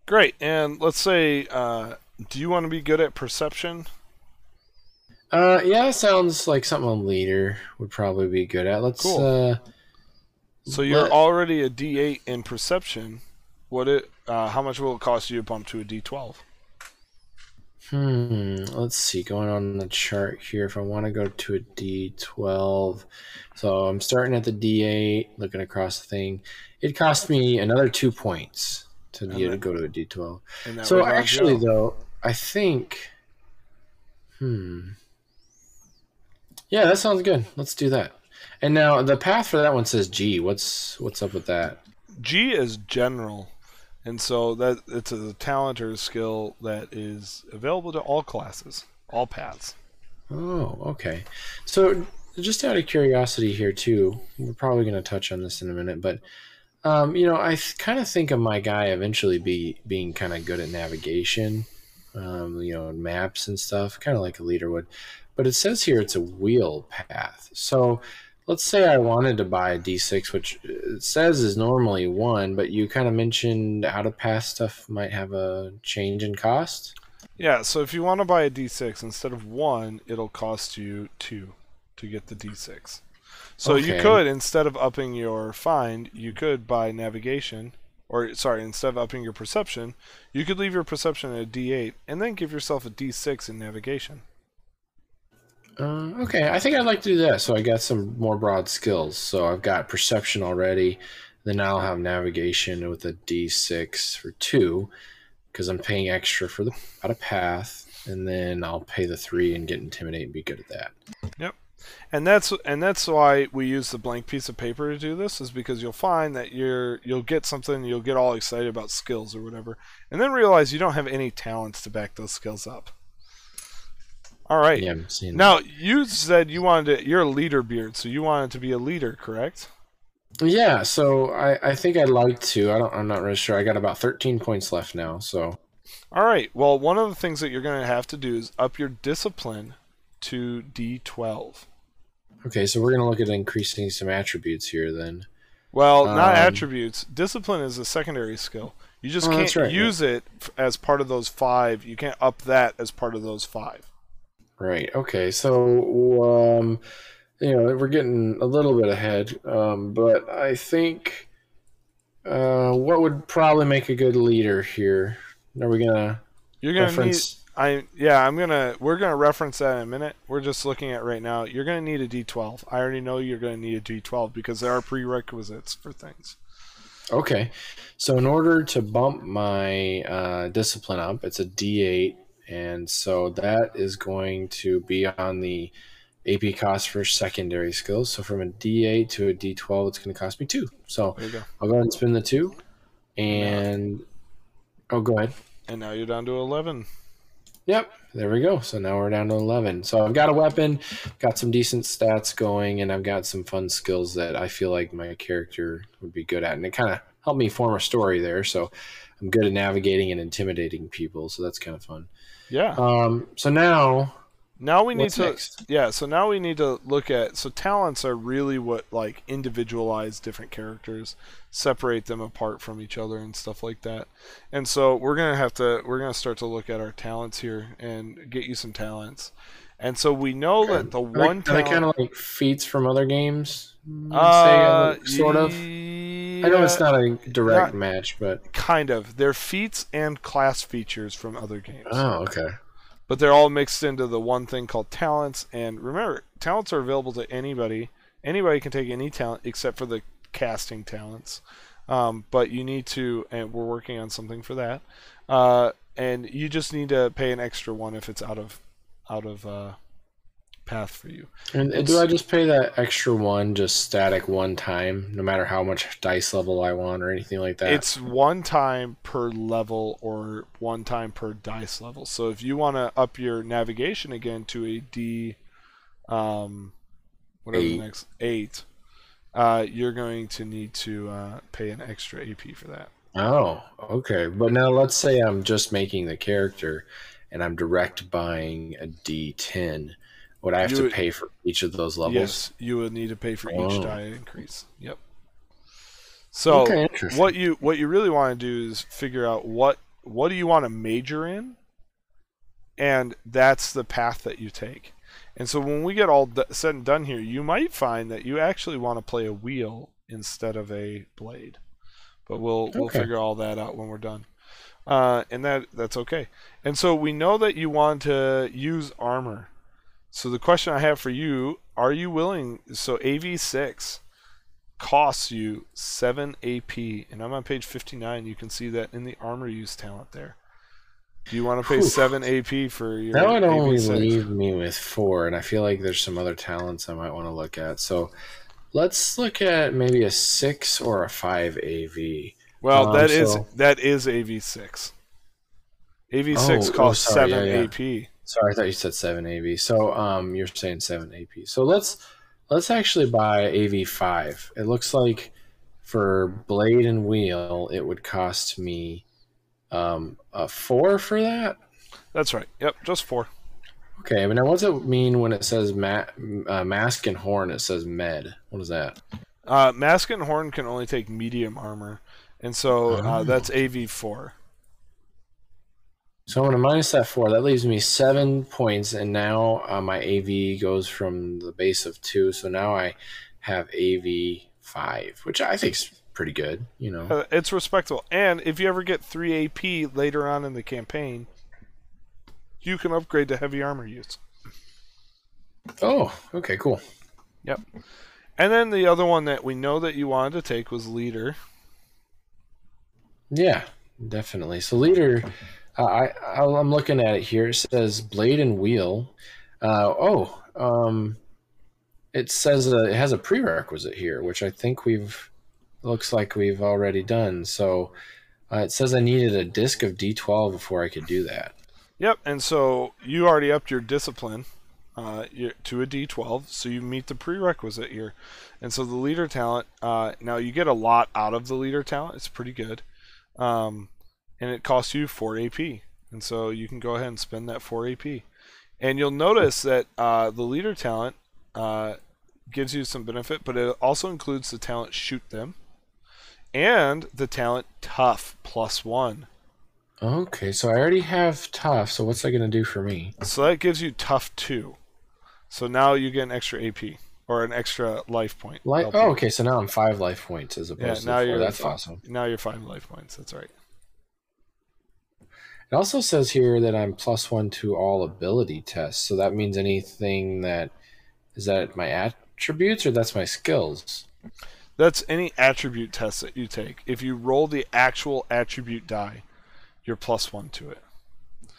[SPEAKER 1] Great. And let's say, uh, do you want to be good at perception?
[SPEAKER 2] Uh, yeah, sounds like something a leader would probably be good at. Let's.
[SPEAKER 1] Cool.
[SPEAKER 2] Uh,
[SPEAKER 1] So you're already a D8 in perception. What it? Uh, how much will it cost you to bump to a D12?
[SPEAKER 2] hmm. Let's see. Going on the chart here, if I want to go to a D12, so I'm starting at the D8, looking across the thing. It cost me another two points to, be able to go to a D12. So actually,
[SPEAKER 1] Joe.
[SPEAKER 2] though, I think. Hmm. Yeah, that sounds good. Let's do that. And now the path for that one says G. What's what's up with that?
[SPEAKER 1] G is general, and so that it's a talent or a skill that is available to all classes, all paths.
[SPEAKER 2] Oh, okay. So, just out of curiosity here too, we're probably going to touch on this in a minute, but um, you know, I th- kind of think of my guy eventually be being kind of good at navigation, um, you know, maps and stuff, kind of like a leader would. But it says here it's a wheel path. So, let's say I wanted to buy a D6, which it says is normally one, but you kind of mentioned out of pass stuff might have a change in cost.
[SPEAKER 1] Yeah. So if you want to buy a D6 instead of one, it'll cost you two to get the D6. So you could instead of upping your find, you could buy navigation. Or sorry, instead of upping your perception, you could leave your perception at a D8 and then give yourself a D6 in navigation.
[SPEAKER 2] Uh, okay, I think I'd like to do that. So I got some more broad skills. So I've got perception already. Then I'll have navigation with a D6 for two, because I'm paying extra for the out of path. and then I'll pay the three and get intimidate and be good at that.
[SPEAKER 1] Yep. And that's and that's why we use the blank piece of paper to do this is because you'll find that you're you'll get something you'll get all excited about skills or whatever and then realize you don't have any talents to back those skills up. All right.
[SPEAKER 2] Yeah, I'm seeing
[SPEAKER 1] Now you said you wanted to, you're a leader beard, so you wanted to be a leader, correct?
[SPEAKER 2] Yeah, so I, I think I'd like to. I don't. I'm not really sure. I got about 13 points left now. So
[SPEAKER 1] All right. Well, one of the things that you're going to have to do is up your discipline to D12.
[SPEAKER 2] okay, so we're gonna look at increasing some attributes here then.
[SPEAKER 1] Well, not
[SPEAKER 2] Um,
[SPEAKER 1] attributes. Discipline is a secondary skill. You just
[SPEAKER 2] Oh,
[SPEAKER 1] can't
[SPEAKER 2] right,
[SPEAKER 1] use it as part of those five. You can't up that as part of those five.
[SPEAKER 2] Right. Okay. So, um, you know, we're getting a little bit ahead, um, but I think uh, what would probably make a good leader here? Are we gonna
[SPEAKER 1] You're gonna
[SPEAKER 2] reference?
[SPEAKER 1] need. I yeah. I'm gonna. We're gonna reference that in a minute. We're just looking at right now. You're gonna need a D12. I already know you're gonna need a D12 because there are prerequisites for things.
[SPEAKER 2] Okay. So, in order to bump my uh, discipline up, it's a D8, and so that is going to be on the AP cost for secondary skills. So, from a D8 to a D12, it's going to cost me two. So,
[SPEAKER 1] go.
[SPEAKER 2] I'll go ahead and spin the two, and oh, go ahead.
[SPEAKER 1] And now you're down to 11.
[SPEAKER 2] Yep, there we go. So now we're down to 11. So I've got a weapon, got some decent stats going, and I've got some fun skills that I feel like my character would be good at. And it kind of helped me form a story there. So I'm good at navigating and intimidating people. So that's kind of fun.
[SPEAKER 1] Yeah.
[SPEAKER 2] Um, so now,
[SPEAKER 1] Now we need to
[SPEAKER 2] next?
[SPEAKER 1] yeah, so now we need to look at so talents are really what like individualize different characters, separate them apart from each other and stuff like that. And so we're going to have to we're to start to look at our talents here and get you some talents. And so we know that the one
[SPEAKER 2] are they
[SPEAKER 1] talent
[SPEAKER 2] kind of like feats from other games?
[SPEAKER 1] Uh,
[SPEAKER 2] say, sort of. I know it's not a direct
[SPEAKER 1] not-
[SPEAKER 2] match, but
[SPEAKER 1] kind of. They're feats and class features from other games.
[SPEAKER 2] oh, okay.
[SPEAKER 1] but they're all mixed into the one thing called talents. And remember, talents are available to anybody. Anybody can take any talent except for the casting talents. Um, but you need to, and we're working on something for that. Uh, and you just need to pay an extra one if it's out of out of uh, path for you.
[SPEAKER 2] And, and do I just pay that extra one, just static one time, no matter how much dice level I want or anything like that?
[SPEAKER 1] It's one time per level or one time per dice level. So if you want to up your navigation again to a D, um, whatever
[SPEAKER 2] Eight.
[SPEAKER 1] the next eight, uh, you're going to need to uh, pay an extra AP for that.
[SPEAKER 2] oh, okay. But now let's say I'm just making the character, and I'm direct buying a D10. Would I have
[SPEAKER 1] You
[SPEAKER 2] to
[SPEAKER 1] would-
[SPEAKER 2] pay for each of those levels?
[SPEAKER 1] Yes, you would need to pay for each diet increase. Yep. So
[SPEAKER 2] okay,
[SPEAKER 1] what you what you really want to do is figure out what what do you want to major in, and that's the path that you take. And so when we get all d- said and done here, you might find that you actually want to play a wheel instead of a blade. But we'll we'll figure all that out when we're done. Uh, and that that's okay. And so we know that you want to use armor. So the question I have for you, are you willing so AV6 costs you 7 AP and I'm on page 59, you can see that in the armor use talent there. Do you want to pay
[SPEAKER 2] Whew.
[SPEAKER 1] 7 AP for your
[SPEAKER 2] That would only
[SPEAKER 1] AV6?
[SPEAKER 2] leave me with four, and I feel like there's some other talents I might want to look at. So let's look at maybe a six or a five AV.
[SPEAKER 1] Well,
[SPEAKER 2] Um,
[SPEAKER 1] that is
[SPEAKER 2] so-
[SPEAKER 1] that is AV6. AV6
[SPEAKER 2] Oh, oh,
[SPEAKER 1] costs
[SPEAKER 2] sorry,
[SPEAKER 1] 7
[SPEAKER 2] yeah, yeah.
[SPEAKER 1] AP.
[SPEAKER 2] Sorry, I thought you said seven AV. So um, you're saying seven AP. So let's let's actually buy AV five. It looks like for blade and wheel, it would cost me um, a four for that.
[SPEAKER 1] That's right. Yep, just 4.
[SPEAKER 2] Okay, but now what does it mean when it says ma- uh, mask and horn? It says med. What is that?
[SPEAKER 1] Uh, Mask and Horn can only take medium armor, and so uh,
[SPEAKER 2] Oh.
[SPEAKER 1] that's AV4.
[SPEAKER 2] So I'm gonna minus that four. That leaves me seven points, and now uh, my AV goes from the base of two. So now I have AV five, which I think is pretty good. You know.
[SPEAKER 1] Uh, it's respectable. And if you ever get 3 AP later on in the campaign, you can upgrade to heavy armor use.
[SPEAKER 2] Oh, okay, cool.
[SPEAKER 1] Yep. And then the other one that we know that you wanted to take was leader.
[SPEAKER 2] Yeah, definitely. So leader, I I- I'm looking at it here. It says blade and wheel. Uh, oh, um, it says uh, it has a prerequisite here, which I think we've looks like we've already done. So uh, it says I needed a disc of D12 before I could do that.
[SPEAKER 1] Yep, and so you already upped your discipline uh, to a D12, so you meet the prerequisite here. And so the leader talent, uh, now you get a lot out of the leader talent. It's pretty good. Um, and it costs you 4 AP. And so you can go ahead and spend that 4 AP. And you'll notice that uh, the leader talent uh, gives you some benefit, but it also includes the talent shoot them and the talent tough plus one.
[SPEAKER 2] Okay, so I already have tough. So what's that going to do for me?
[SPEAKER 1] So that gives you tough two. So now you get an extra AP or an extra life point.
[SPEAKER 2] Life, oh, okay. So now I'm five life points as opposed
[SPEAKER 1] yeah.
[SPEAKER 2] to four.
[SPEAKER 1] you're
[SPEAKER 2] That's awesome.
[SPEAKER 1] Now you're five life points. That's right.
[SPEAKER 2] It also says here that I'm plus one to all ability tests. So that means anything that is that my attributes or that's my skills.
[SPEAKER 1] That's any attribute test that you take. If you roll the actual attribute die, you're plus one to it.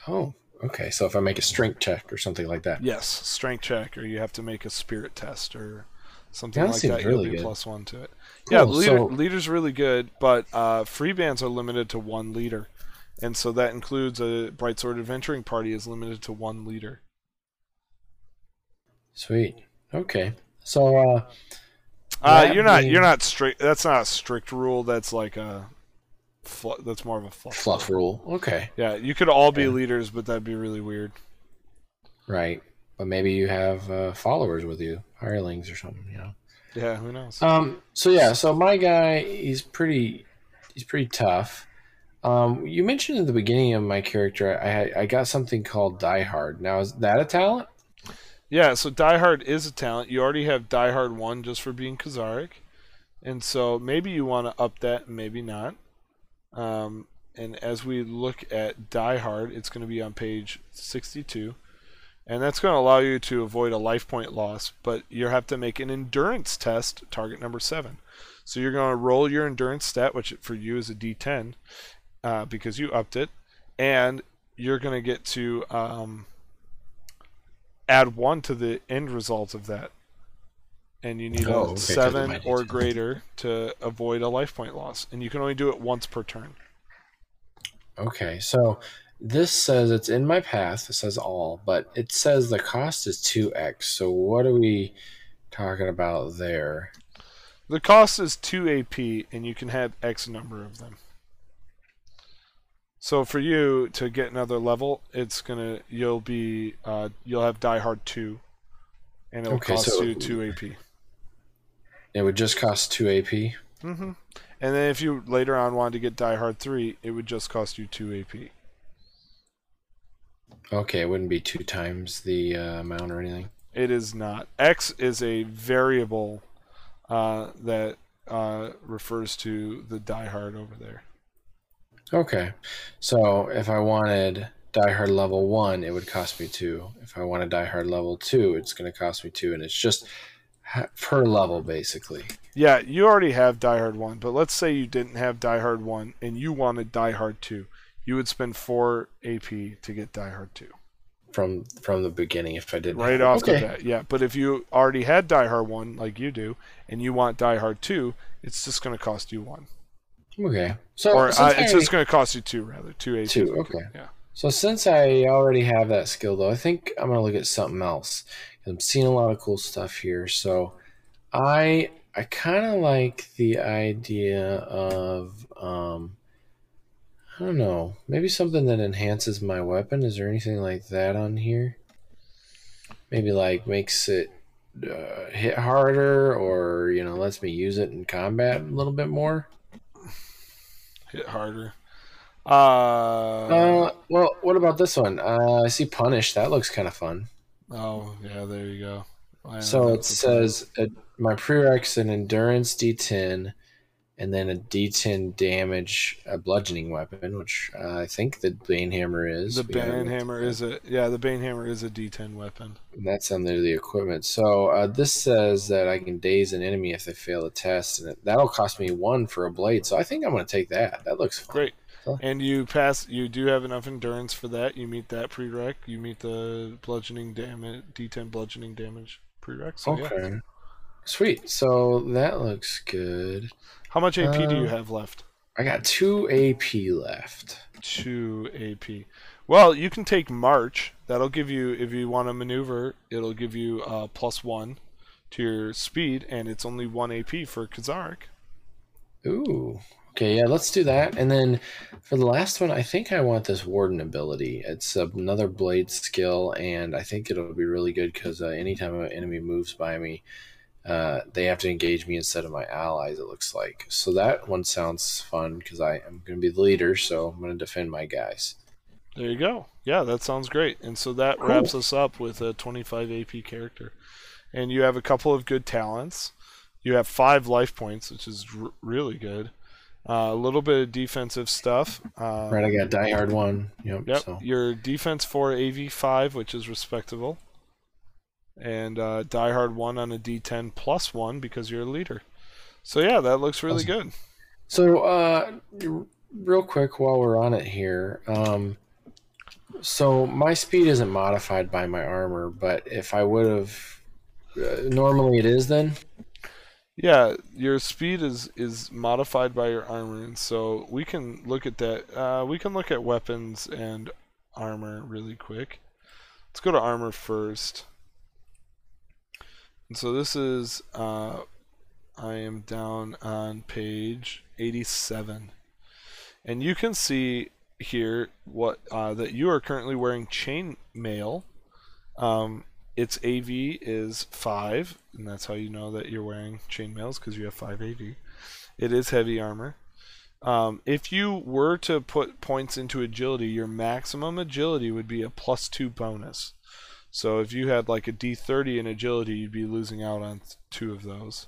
[SPEAKER 2] Oh, okay. So if I make a strength check or something like that.
[SPEAKER 1] Yes, strength check, or you have to make a spirit test or something
[SPEAKER 2] That
[SPEAKER 1] like
[SPEAKER 2] seems
[SPEAKER 1] that.
[SPEAKER 2] really
[SPEAKER 1] you'll be
[SPEAKER 2] good.
[SPEAKER 1] plus one to it.
[SPEAKER 2] Cool,
[SPEAKER 1] Yeah, leader,
[SPEAKER 2] so-
[SPEAKER 1] leader's really good, but uh, free bands are limited to one leader, and so that includes a Bright Sword Adventuring Party is limited to one leader.
[SPEAKER 2] Sweet. Okay. So uh,
[SPEAKER 1] Uh, you're not
[SPEAKER 2] being-
[SPEAKER 1] you're not strict. That's not a strict rule. That's like a fl- that's more of a fluff.
[SPEAKER 2] fluff rule. Okay.
[SPEAKER 1] Yeah, you could all be
[SPEAKER 2] Yeah.
[SPEAKER 1] leaders, but that'd be really weird.
[SPEAKER 2] Right. But maybe you have uh, followers with you, hirelings or something. You know.
[SPEAKER 1] Yeah, who knows?
[SPEAKER 2] Um. So yeah. So my guy, he's pretty, he's pretty tough. Um. You mentioned at the beginning of my character, I I got something called Die Hard. Now is that a talent?
[SPEAKER 1] Yeah, so Die Hard is a talent. You already have Die Hard 1 just for being Kazarak. And so maybe you want to up that maybe not. Um, and as we look at Die Hard, it's going to be on page 62. And that's going to allow you to avoid a life point loss, but you have to make an endurance test, target number 7. So you're going to roll your endurance stat, which for you is a d10, uh, because you upped it. And you're going to get to. Um, add one to the end result of that. And you need
[SPEAKER 2] Oh,
[SPEAKER 1] a
[SPEAKER 2] okay,
[SPEAKER 1] seven or greater to avoid a life point loss. And you can only do it once per turn.
[SPEAKER 2] Okay. So this says it's in my path. It says all, but it says the cost is two x. So what are we talking about there?
[SPEAKER 1] The cost is 2 AP, and you can have X number of them. So for you to get another level, it's gonna you'll be uh, you'll have Die Hard 2, and it'll
[SPEAKER 2] Okay,
[SPEAKER 1] cost
[SPEAKER 2] so-
[SPEAKER 1] you 2 AP.
[SPEAKER 2] It would just cost two AP.
[SPEAKER 1] hmm And then if you later on wanted to get Die Hard 3, it would just cost you 2 AP.
[SPEAKER 2] Okay, it wouldn't be two times the uh, amount or anything.
[SPEAKER 1] It is not. X is a variable uh, that uh, refers to the Die Hard over there.
[SPEAKER 2] Okay, so if I wanted Die Hard level one, it would cost me two. If I wanted Die Hard level two, it's going to cost me two, and it's just per level basically.
[SPEAKER 1] Yeah, you already have Die Hard 1, but let's say you didn't have Die Hard 1 and you wanted Die Hard 2. You would spend 4 AP to get Die Hard 2.
[SPEAKER 2] From from the beginning, if I did
[SPEAKER 1] Right off the bat. Yeah, but if you already had Die Hard 1 like you do and you want Die Hard 2, it's just going to cost you 1.
[SPEAKER 2] Okay, so
[SPEAKER 1] Or uh, it's
[SPEAKER 2] I-
[SPEAKER 1] just going to cost you 2 rather. 2 AP.
[SPEAKER 2] Two, okay.
[SPEAKER 1] Yeah.
[SPEAKER 2] So since I already have that skill, though, I think I'm gonna look at something else. I'm seeing a lot of cool stuff here. So I I kind of like the idea of um, I don't know, maybe something that enhances my weapon. Is there anything like that on here? Maybe like makes it uh, hit harder, or you know, lets me use it in combat a little bit more.
[SPEAKER 1] Hit harder. Uh,
[SPEAKER 2] Uh, well, what about this one? Uh, I see punish. That looks kind of fun.
[SPEAKER 1] oh, yeah, there you go.
[SPEAKER 2] So it
[SPEAKER 1] that's the problem.
[SPEAKER 2] says uh, my prereqs an endurance D10, and then a D10 damage a bludgeoning weapon, which uh, I think the Bane Hammer is.
[SPEAKER 1] the Bane Hammer is a yeah. The Bane Hammer is a D10 weapon.
[SPEAKER 2] that. That's under the equipment. So uh, this says that I can daze an enemy if they fail a test, and that'll cost me one for a blade. So I think I'm going to take that. That looks fun.
[SPEAKER 1] Great.
[SPEAKER 2] So-
[SPEAKER 1] And you pass. You do have enough endurance for that. You meet that prereq. You meet the bludgeoning damage, D10 bludgeoning damage prereq. So yeah.
[SPEAKER 2] Sweet. So that looks good.
[SPEAKER 1] How much AP do you
[SPEAKER 2] Uh,
[SPEAKER 1] have left?
[SPEAKER 2] I got two AP left.
[SPEAKER 1] Two AP. Well, you can take March. That'll give you, if you want to maneuver, it'll give you uh, plus one to your speed, and it's only one AP for Kazarak.
[SPEAKER 2] Ooh. Okay, yeah, let's do that. And then for the last one, I think I want this Warden ability. It's another blade skill, and I think it'll be really good because uh, anytime an enemy moves by me, uh, they have to engage me instead of my allies, it looks like. So that one sounds fun because I am going to be the leader, so I'm going to defend my guys.
[SPEAKER 1] There you go. Yeah, that sounds great. And so that
[SPEAKER 2] Cool.
[SPEAKER 1] wraps us up with a 25 AP character. And you have a couple of good talents. You have five life points, which is r- really good. Uh, a little bit of defensive stuff. Uh,
[SPEAKER 2] Right, I got Die Hard 1. Yep.
[SPEAKER 1] Yep.
[SPEAKER 2] So.
[SPEAKER 1] Your defense 4 AV 5, which is respectable. And uh, Die Hard 1 on a D10 plus 1 because you're a leader. So yeah, that looks really good.
[SPEAKER 2] So, uh, real quick while we're on it here, um, so my speed isn't modified by my armor, but if I would have, uh, normally it is then.
[SPEAKER 1] Yeah, your speed is is modified by your armor, and so we can look at that. Uh, we can look at weapons and armor really quick. Let's go to armor first. So this is uh, I am down on page 87, and you can see here what uh, that you are currently wearing chainmail. Um, its AV is 5, and that's how you know that you're wearing chainmails because you have 5 AV. It is heavy armor. Um, if you were to put points into agility, your maximum agility would be a plus 2 bonus. So if you had like a D30 in agility, you'd be losing out on two of those.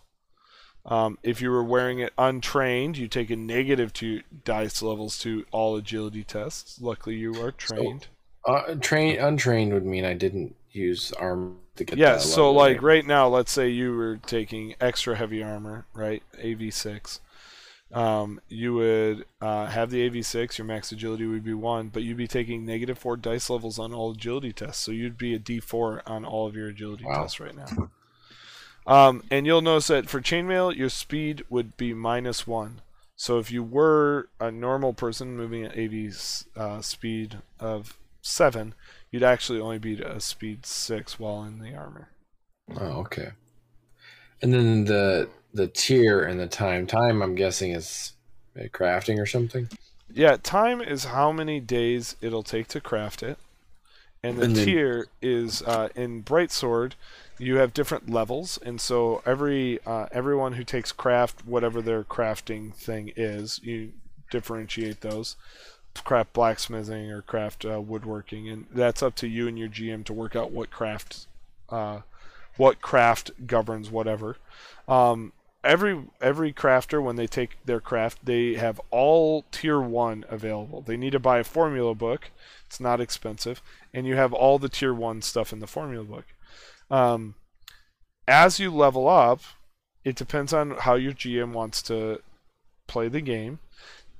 [SPEAKER 1] Um, if you were wearing it untrained, you take a negative two dice levels to all agility tests. Luckily, you are trained.
[SPEAKER 2] Uh, train untrained would mean I didn't use armor to get.
[SPEAKER 1] Yeah, so like
[SPEAKER 2] right?
[SPEAKER 1] right now, let's say you were taking extra heavy armor, right? AV6. Um, you would uh, have the AV6, your max agility would be 1, but you'd be taking negative 4 dice levels on all agility tests. So you'd be a D4 on all of your agility
[SPEAKER 2] Wow.
[SPEAKER 1] tests right now. Um, and you'll notice that for chainmail, your speed would be minus 1. So if you were a normal person moving at AV uh, speed of 7, you'd actually only be a speed 6 while in the armor.
[SPEAKER 2] Oh, okay. And then the the tier and the time. Time, I'm guessing, is uh, crafting or something.
[SPEAKER 1] Yeah, time is how many days it'll take to craft it, and the
[SPEAKER 2] And then-
[SPEAKER 1] tier is uh, in Brightsword. You have different levels, and so every uh, everyone who takes craft, whatever their crafting thing is, you differentiate those. Craft blacksmithing or craft uh, woodworking, and that's up to you and your GM to work out what craft, uh, what craft governs whatever. Um, every every crafter when they take their craft they have all tier 1 available. They need to buy a formula book. It's not expensive. And you have all the tier 1 stuff in the formula book. Um, as you level up it depends on how your gm wants to play the game.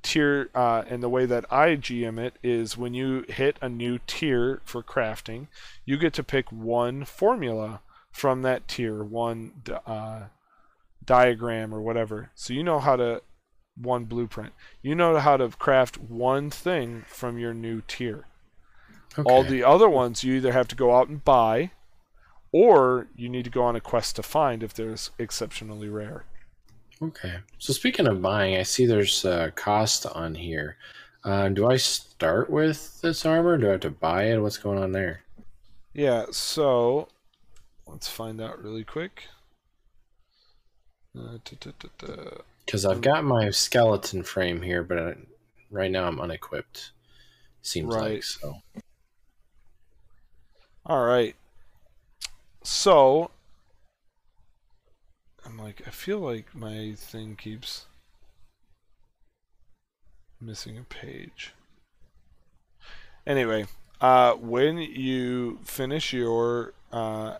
[SPEAKER 1] Tier uh, and the way that i gm it is when you hit a new tier for crafting you get to pick one formula from that tier one uh, diagram or whatever. So you know how to one blueprint. You know how to craft one thing from your new tier.
[SPEAKER 2] Okay.
[SPEAKER 1] All the other ones you either have to go out and buy or you need to go on a quest to find if they're exceptionally rare.
[SPEAKER 2] Okay. So speaking of buying, I see there's uh, cost on here. Uh, do I start with this armor? Do I have to buy it? What's going on there?
[SPEAKER 1] Yeah, so let's find out really quick.
[SPEAKER 2] Because I've got my skeleton frame here, but I, right now I'm unequipped. Seems
[SPEAKER 1] Right.
[SPEAKER 2] like so.
[SPEAKER 1] All right. So I'm like I feel like my thing keeps missing a page. Anyway, uh, when you finish your uh,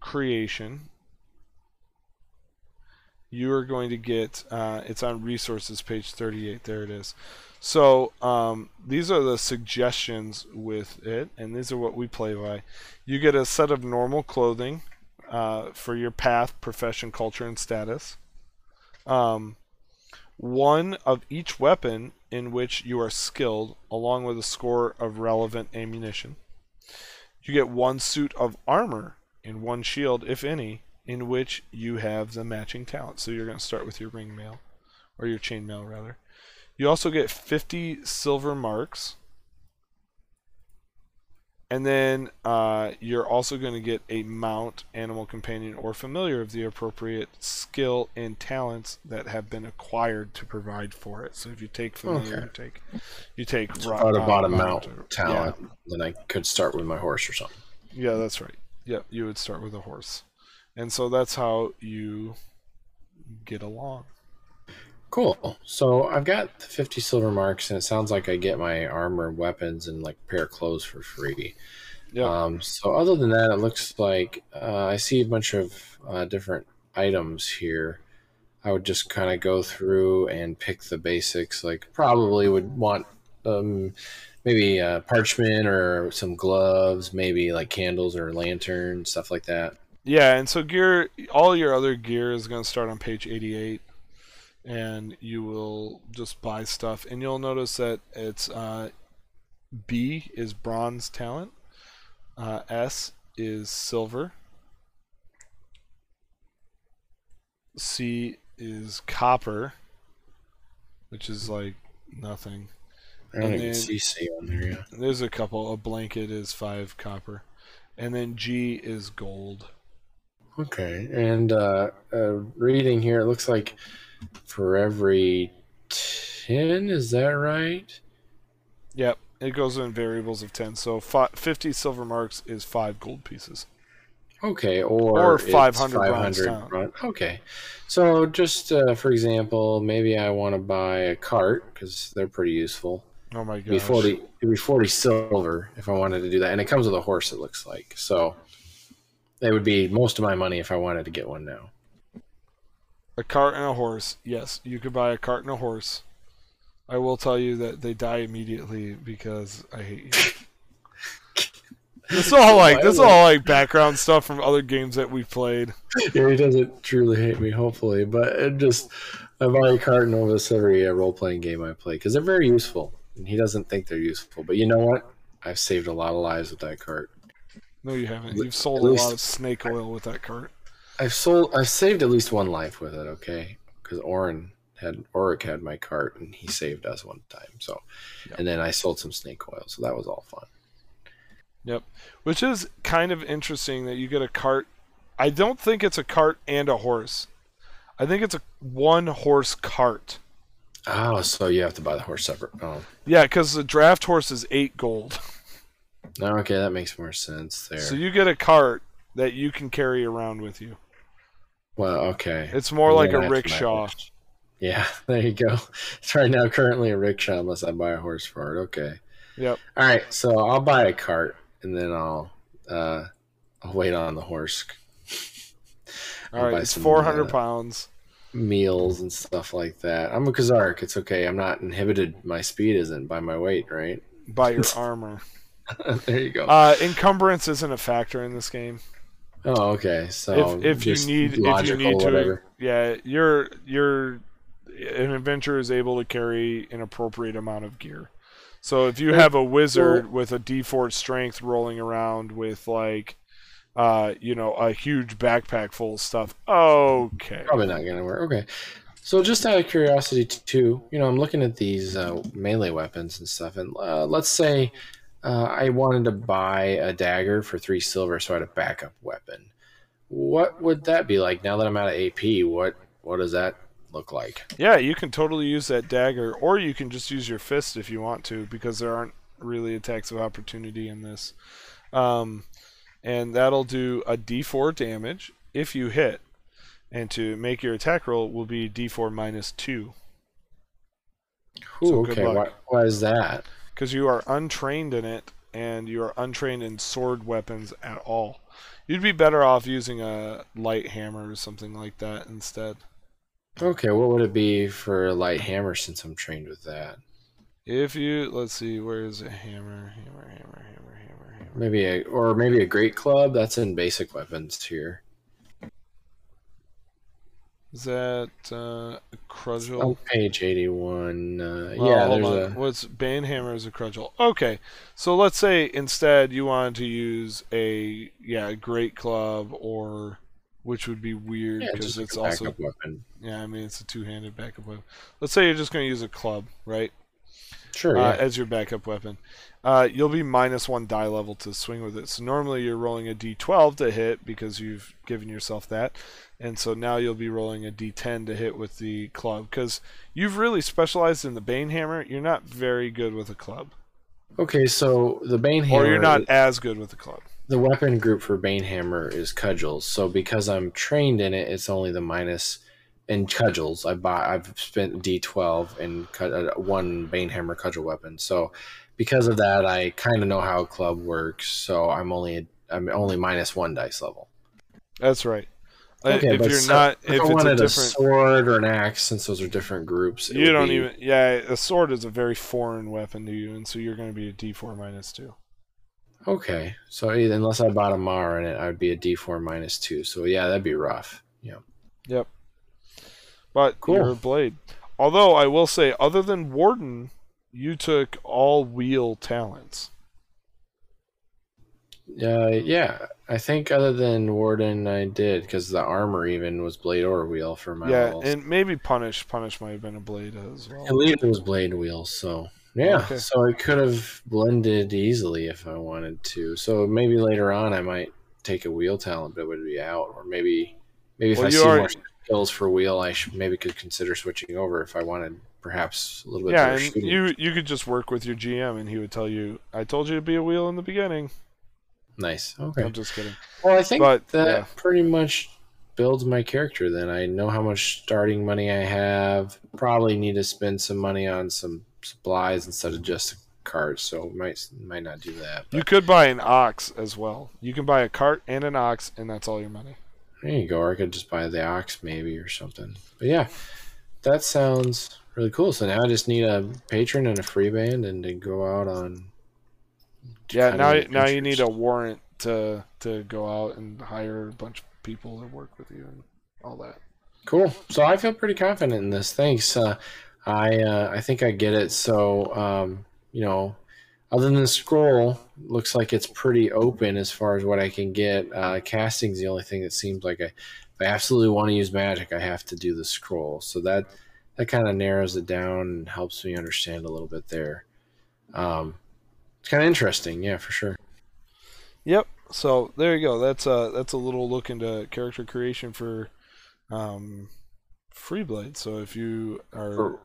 [SPEAKER 1] creation, you are going to get. Uh, it's on resources, page 38. There it is. So um, these are the suggestions with it, and these are what we play by. You get a set of normal clothing uh, for your path, profession, culture, and status. Um, one of each weapon in which you are skilled, along with a score of relevant ammunition. You get one suit of armor and one shield, if any, in which you have the matching talent. So you're going to start with your ring mail, or your chain mail rather. You also get 50 silver marks. And then uh, you're also going to get a mount, animal companion, or familiar of the appropriate skill and talents that have been acquired to provide for it. So if you take familiar,
[SPEAKER 2] Okay.
[SPEAKER 1] you take you take
[SPEAKER 2] So
[SPEAKER 1] ro-
[SPEAKER 2] if I would have a
[SPEAKER 1] mount
[SPEAKER 2] mount
[SPEAKER 1] or-
[SPEAKER 2] talent, then I could start with my horse or something.
[SPEAKER 1] Yeah, yeah, that's right. Yep, you would start with a horse, and so that's how you get along.
[SPEAKER 2] Cool. So I've got the 50 silver marks, and it sounds like I get my armor, weapons, and like a pair of clothes for free.
[SPEAKER 1] Yeah.
[SPEAKER 2] Um, so other than that, it looks like uh, I see a bunch of uh, different items here. I would just kind of go through and pick the basics. Like probably would want um, maybe uh, parchment or some gloves, maybe like candles or lanterns, stuff like that.
[SPEAKER 1] Yeah, and so gear, all your other gear is going to start on page 88, and you will just buy stuff, and you'll notice that it's uh, B is bronze talent, uh, S is silver, C is copper, which is like nothing.
[SPEAKER 2] I don't
[SPEAKER 1] And
[SPEAKER 2] even
[SPEAKER 1] then-
[SPEAKER 2] see C on there. Yeah.
[SPEAKER 1] There's a couple. A blanket is five copper, and then G is gold.
[SPEAKER 2] Okay, and uh, uh, reading here, it looks like for every ten, is that right?
[SPEAKER 1] Yep, it goes in variables of 10. So fi 50 silver marks is 5 gold pieces.
[SPEAKER 2] Okay, or
[SPEAKER 1] Or
[SPEAKER 2] it's
[SPEAKER 1] 500 bronze
[SPEAKER 2] 500 Okay, so just uh, for example, maybe I want to buy a cart because they're pretty useful.
[SPEAKER 1] Oh my
[SPEAKER 2] It'd be forty. It'd be forty silver if I wanted to do that, and it comes with a horse. It looks like so. It would be most of my money if I wanted to get one now.
[SPEAKER 1] A cart and a horse. Yes, you could buy a cart and a horse. I will tell you that they die immediately because I hate you. this is all like this is all like background stuff from other games that we've played.
[SPEAKER 2] Yeah, he doesn't truly hate me, hopefully, but it just I buy a cart and this every uh, role playing game I play because they're very useful, and he doesn't think they're useful. But you know what? I've saved a lot of lives with that cart.
[SPEAKER 1] No, you haven't. You've sold a lot of snake oil with that cart.
[SPEAKER 2] I've sold. I've saved at least one life with it. Okay, because Oren had Oric had my cart and he saved us one time. So,
[SPEAKER 1] Yeah.
[SPEAKER 2] and then I sold some snake oil, so that was all fun.
[SPEAKER 1] Yep. Which is kind of interesting that you get a cart. I don't think it's a cart and a horse. I think it's a one horse cart.
[SPEAKER 2] Oh, so you have to buy the horse separate. Oh,
[SPEAKER 1] Yeah, because the draft horse is eight gold.
[SPEAKER 2] okay, that makes more sense there.
[SPEAKER 1] So you get a cart that you can carry around with you.
[SPEAKER 2] well, okay.
[SPEAKER 1] It's more like a
[SPEAKER 2] have to buy
[SPEAKER 1] rickshaw.
[SPEAKER 2] Yeah, there you go. It's right now currently a rickshaw unless I buy a horse for it. Okay.
[SPEAKER 1] Yep.
[SPEAKER 2] All right, so I'll buy a cart and then I'll uh, I'll wait on the horse
[SPEAKER 1] All right, it's 400
[SPEAKER 2] uh,
[SPEAKER 1] pounds.
[SPEAKER 2] meals and stuff like that. I'm a Kazarak. It's okay. I'm not inhibited. My speed isn't by my weight, right?
[SPEAKER 1] by your armor.
[SPEAKER 2] there you go.
[SPEAKER 1] Uh, encumbrance isn't a factor in this game.
[SPEAKER 2] oh, okay. So
[SPEAKER 1] if if you need if you need to,
[SPEAKER 2] whatever.
[SPEAKER 1] yeah, you're you're an adventurer is able to carry an appropriate amount of gear. So if you have a wizard with a D4 strength rolling around with like, uh, you know, a huge backpack full of stuff, okay,
[SPEAKER 2] Probably not gonna work. Okay. So just out of curiosity too, you know, I'm looking at these uh, melee weapons and stuff, and uh, let's say uh, I wanted to buy a dagger for three silver, so I had a backup weapon. What would that be like now that I'm out of AP? What what does that look like?
[SPEAKER 1] yeah, you can totally use that dagger, or you can just use your fist if you want to, because there aren't really attacks of opportunity in this. Um, and that'll do a D4 damage if you hit. And to make your attack roll will be D4 minus 2.
[SPEAKER 2] Ooh,
[SPEAKER 1] So
[SPEAKER 2] okay. Why, why is that?
[SPEAKER 1] Because you are untrained in it, and you are untrained in sword weapons at all. You'd be better off using a light hammer or something like that instead.
[SPEAKER 2] Okay, what would it be for a light hammer since I'm trained with that?
[SPEAKER 1] If you let's see, where is it? Hammer, hammer, hammer, hammer, hammer, hammer.
[SPEAKER 2] Maybe a or maybe a great club. That's in basic weapons here.
[SPEAKER 1] Is that uh, a cudgel?
[SPEAKER 2] On page eighty-one. Uh,
[SPEAKER 1] Well,
[SPEAKER 2] yeah, there's
[SPEAKER 1] on.
[SPEAKER 2] a.
[SPEAKER 1] What's Banehammer is a cudgel. Okay, so let's say instead you wanted to use a yeah a great club or which would be weird
[SPEAKER 2] Yeah,
[SPEAKER 1] because
[SPEAKER 2] like
[SPEAKER 1] it's also
[SPEAKER 2] weapon.
[SPEAKER 1] yeah I mean it's a two-handed backup weapon. Let's say you're just going to use a club, right?
[SPEAKER 2] Sure.
[SPEAKER 1] uh,
[SPEAKER 2] Yeah.
[SPEAKER 1] as your backup weapon. Uh, you'll be minus one die level to swing with it. So normally you're rolling a d12 to hit because you've given yourself that, and so now you'll be rolling a d10 to hit with the club because you've really specialized in the bane hammer. You're not very good with a club,
[SPEAKER 2] okay, so the Bane hammer.
[SPEAKER 1] or you're not as good with a club.
[SPEAKER 2] The weapon group for Bane hammer is cudgels. So because I'm trained in it, it's only the minus. In cudgels, I buy. I've spent D12 in uh, one Bane hammer cudgel weapon. So because of that, I kind of know how a club works. So I'm only I'm only minus one dice level.
[SPEAKER 1] That's right.
[SPEAKER 2] Okay,
[SPEAKER 1] if
[SPEAKER 2] but
[SPEAKER 1] you're
[SPEAKER 2] so-
[SPEAKER 1] not,
[SPEAKER 2] if I
[SPEAKER 1] it's a
[SPEAKER 2] wanted a, sword or an axe, since those are different groups,
[SPEAKER 1] you don't
[SPEAKER 2] be-
[SPEAKER 1] even. Yeah, a sword is a very foreign weapon to you, and so you're going to be a d4 minus two.
[SPEAKER 2] Okay, so unless I bought a Mar in it, I'd be a D4 minus two. So yeah, that'd be rough. Yeah.
[SPEAKER 1] Yep. But
[SPEAKER 2] Cool.
[SPEAKER 1] you're a blade. Although I will say, other than Warden, you took all wheel talents.
[SPEAKER 2] Uh, yeah, I think other than Warden, I did because the armor even was blade or wheel for my
[SPEAKER 1] yeah, and maybe Punish. Punish might have been a blade as well.
[SPEAKER 2] At least it was blade wheel, so yeah.
[SPEAKER 1] Okay.
[SPEAKER 2] So it could have blended easily if I wanted to. So maybe later on I might take a wheel talent, but it would be out, or maybe maybe if
[SPEAKER 1] Well,
[SPEAKER 2] I see more skills for wheel, I should maybe could consider switching over if I wanted perhaps a little bit
[SPEAKER 1] Yeah, and
[SPEAKER 2] shooting.
[SPEAKER 1] you you could just work with your GM, and he would tell you, "I told you to be a wheel in the beginning."
[SPEAKER 2] Nice. Okay.
[SPEAKER 1] I'm just kidding.
[SPEAKER 2] Well, I think
[SPEAKER 1] But,
[SPEAKER 2] that
[SPEAKER 1] yeah.
[SPEAKER 2] pretty much builds my character. Then I know how much starting money I have. Probably need to spend some money on some supplies instead of just cards. So might might not do that.
[SPEAKER 1] You could buy an ox as well. You can buy a cart and an ox, and that's all your money.
[SPEAKER 2] there you go. Or I could just buy the ox maybe or something. But yeah, that sounds really cool. So now I just need a patron and a free band and to go out on.
[SPEAKER 1] Yeah, now now you need a warrant to to go out and hire a bunch of people to work with you and all that.
[SPEAKER 2] Cool. So I feel pretty confident in this. Thanks. Uh, I uh, I think I get it. So um, you know, other than the scroll, looks like it's pretty open as far as what I can get. Uh, casting's the only thing that seems like I, if I absolutely want to use magic, I have to do the scroll. So that that kind of narrows it down and helps me understand a little bit there. Um, it's kind of interesting, yeah, for sure.
[SPEAKER 1] Yep. So there you go. That's a that's a little look into character creation for um, Freeblade. So if you are
[SPEAKER 2] For-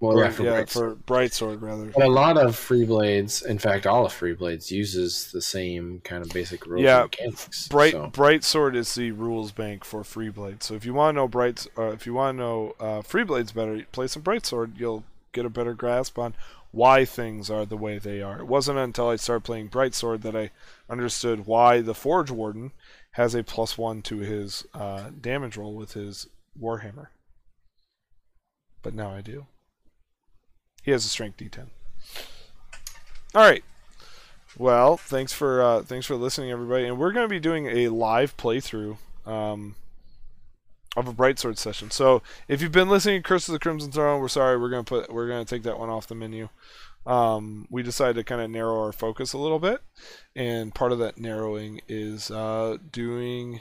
[SPEAKER 2] Well, yeah, for, Bright
[SPEAKER 1] for Brightsword rather.
[SPEAKER 2] But a lot of free blades, in fact, all of free blades uses the same kind of basic rules
[SPEAKER 1] Yeah,
[SPEAKER 2] mechanics.
[SPEAKER 1] Bright
[SPEAKER 2] so-
[SPEAKER 1] Brightsword is the rules bank for Freeblade. So if you want to know Bright, uh, if you want to know uh, Freeblades better, play some Brightsword. You'll get a better grasp on why things are the way they are. It wasn't until I started playing Brightsword that I understood why the Forge Warden has a plus one to his uh, damage roll with his Warhammer. But now I do. He has a strength D10. All right. Well, thanks for uh, thanks for listening, everybody. And we're going to be doing a live playthrough um, of a Brightsword session. So if you've been listening to Curse of the Crimson Throne, we're sorry. We're to put we're to take that one off the menu. Um, we decided to kind of narrow our focus a little bit, and part of that narrowing is uh, doing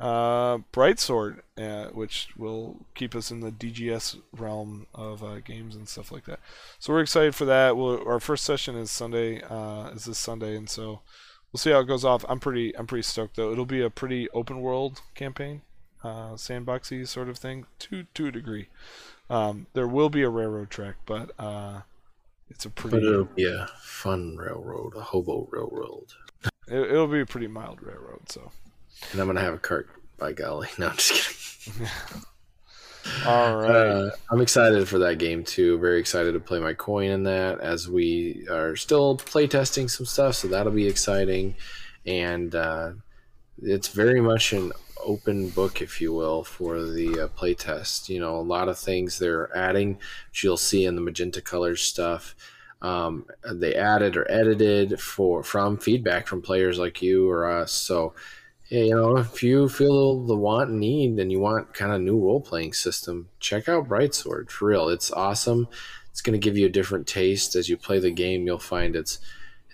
[SPEAKER 1] uh, Brightsword, uh, which will keep us in the DGS realm of uh, games and stuff like that. So we're excited for that. We'll, our first session is Sunday, uh, is this Sunday, and so we'll see how it goes off. I'm pretty, I'm pretty stoked though. It'll be a pretty open world campaign, uh, sandboxy sort of thing, to to a degree. Um, there will be a railroad track, but uh, it's a pretty,
[SPEAKER 2] But it'll be a fun railroad, a hobo railroad.
[SPEAKER 1] it, it'll be a pretty mild railroad. So
[SPEAKER 2] And I'm going to have a cart, by golly. No, I'm just kidding.
[SPEAKER 1] all right,
[SPEAKER 2] Uh, I'm excited for that game too. Very excited to play my coin in that as we are still playtesting some stuff, so that'll be exciting. And uh, it's very much an open book, if you will, for the uh, playtest. You know, a lot of things they're adding, which you'll see in the magenta colors stuff. Um, they added or edited for from feedback from players like you or us. So, you know, if you feel the want and need and you want kind of new role playing system, check out Brightsword for real. It's awesome. It's going to give you a different taste as you play the game. You'll find it's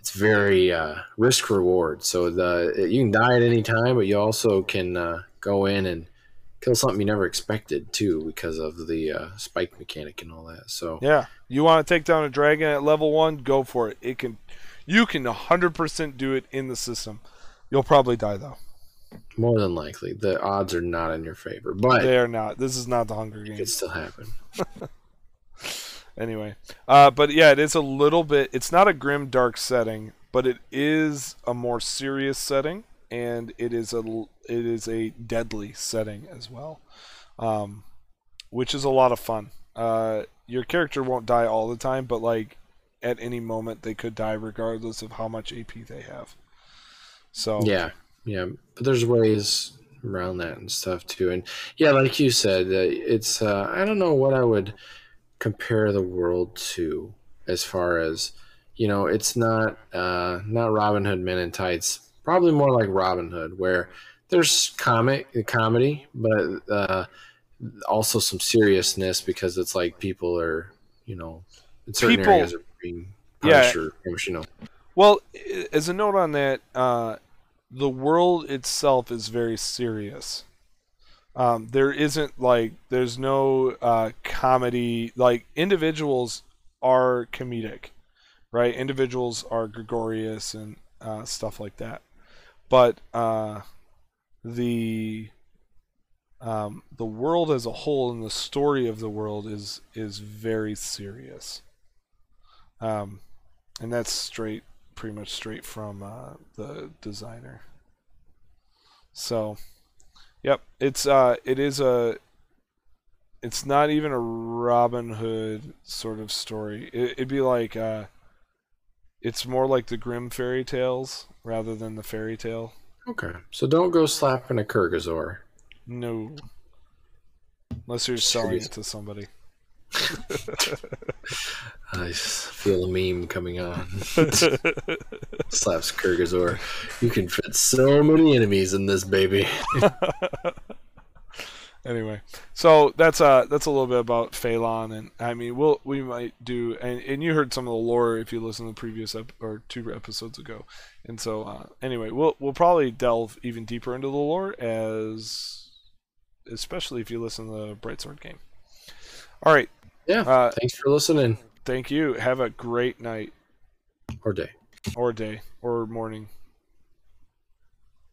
[SPEAKER 2] it's very uh, risk reward. So the you can die at any time, but you also can uh, go in and kill something you never expected too because of the uh, spike mechanic and all that. So
[SPEAKER 1] yeah, you want to take down a dragon at level one, go for it. It can, you can 100% do it in the system. You'll probably die though.
[SPEAKER 2] More than likely, the odds are not in your favor, but
[SPEAKER 1] they are not. This is not the Hunger Games.
[SPEAKER 2] It could still happen.
[SPEAKER 1] anyway, uh, but yeah, it is a little bit. It's not a grim, dark setting, but it is a more serious setting, and it is a it is a deadly setting as well, um, which is a lot of fun. Uh, your character won't die all the time, but like at any moment they could die, regardless of how much AP they have. So
[SPEAKER 2] yeah, yeah, but there's ways around that and stuff too. And yeah, like you said, uh, it's uh, I don't know what I would compare the world to as far as you know it's not uh, not Robin Hood Men in Tights. Probably more like Robin Hood where there's comic comedy but uh, also some seriousness because it's like people are you know in certain people, areas are being punished yeah. or you know
[SPEAKER 1] well as a note on that uh, the world itself is very serious um, there isn't like there's no uh, comedy like individuals are comedic, right? Individuals are gregarious and uh, stuff like that, but uh, the um, the world as a whole and the story of the world is is very serious. Um, and that's straight, pretty much straight from uh, the designer. So. Yep, it's uh, it is a. It's not even a Robin Hood sort of story. It, would be like uh, it's more like the Grimm fairy tales rather than the fairy tale.
[SPEAKER 2] Okay, so don't go slapping a Kurgazor.
[SPEAKER 1] No, unless you're selling it to somebody.
[SPEAKER 2] I feel a meme coming on. Slaps Kurgazor. You can fit so many enemies in this baby.
[SPEAKER 1] anyway, so that's uh that's a little bit about Phalon, and I mean we'll we might do and, and you heard some of the lore if you listen to the previous ep- or two episodes ago, and so uh, anyway we'll we'll probably delve even deeper into the lore as especially if you listen to the Brightsword game. All right,
[SPEAKER 2] yeah. Uh, thanks for listening.
[SPEAKER 1] Thank you. Have a great night.
[SPEAKER 2] Or day.
[SPEAKER 1] Or day. Or morning.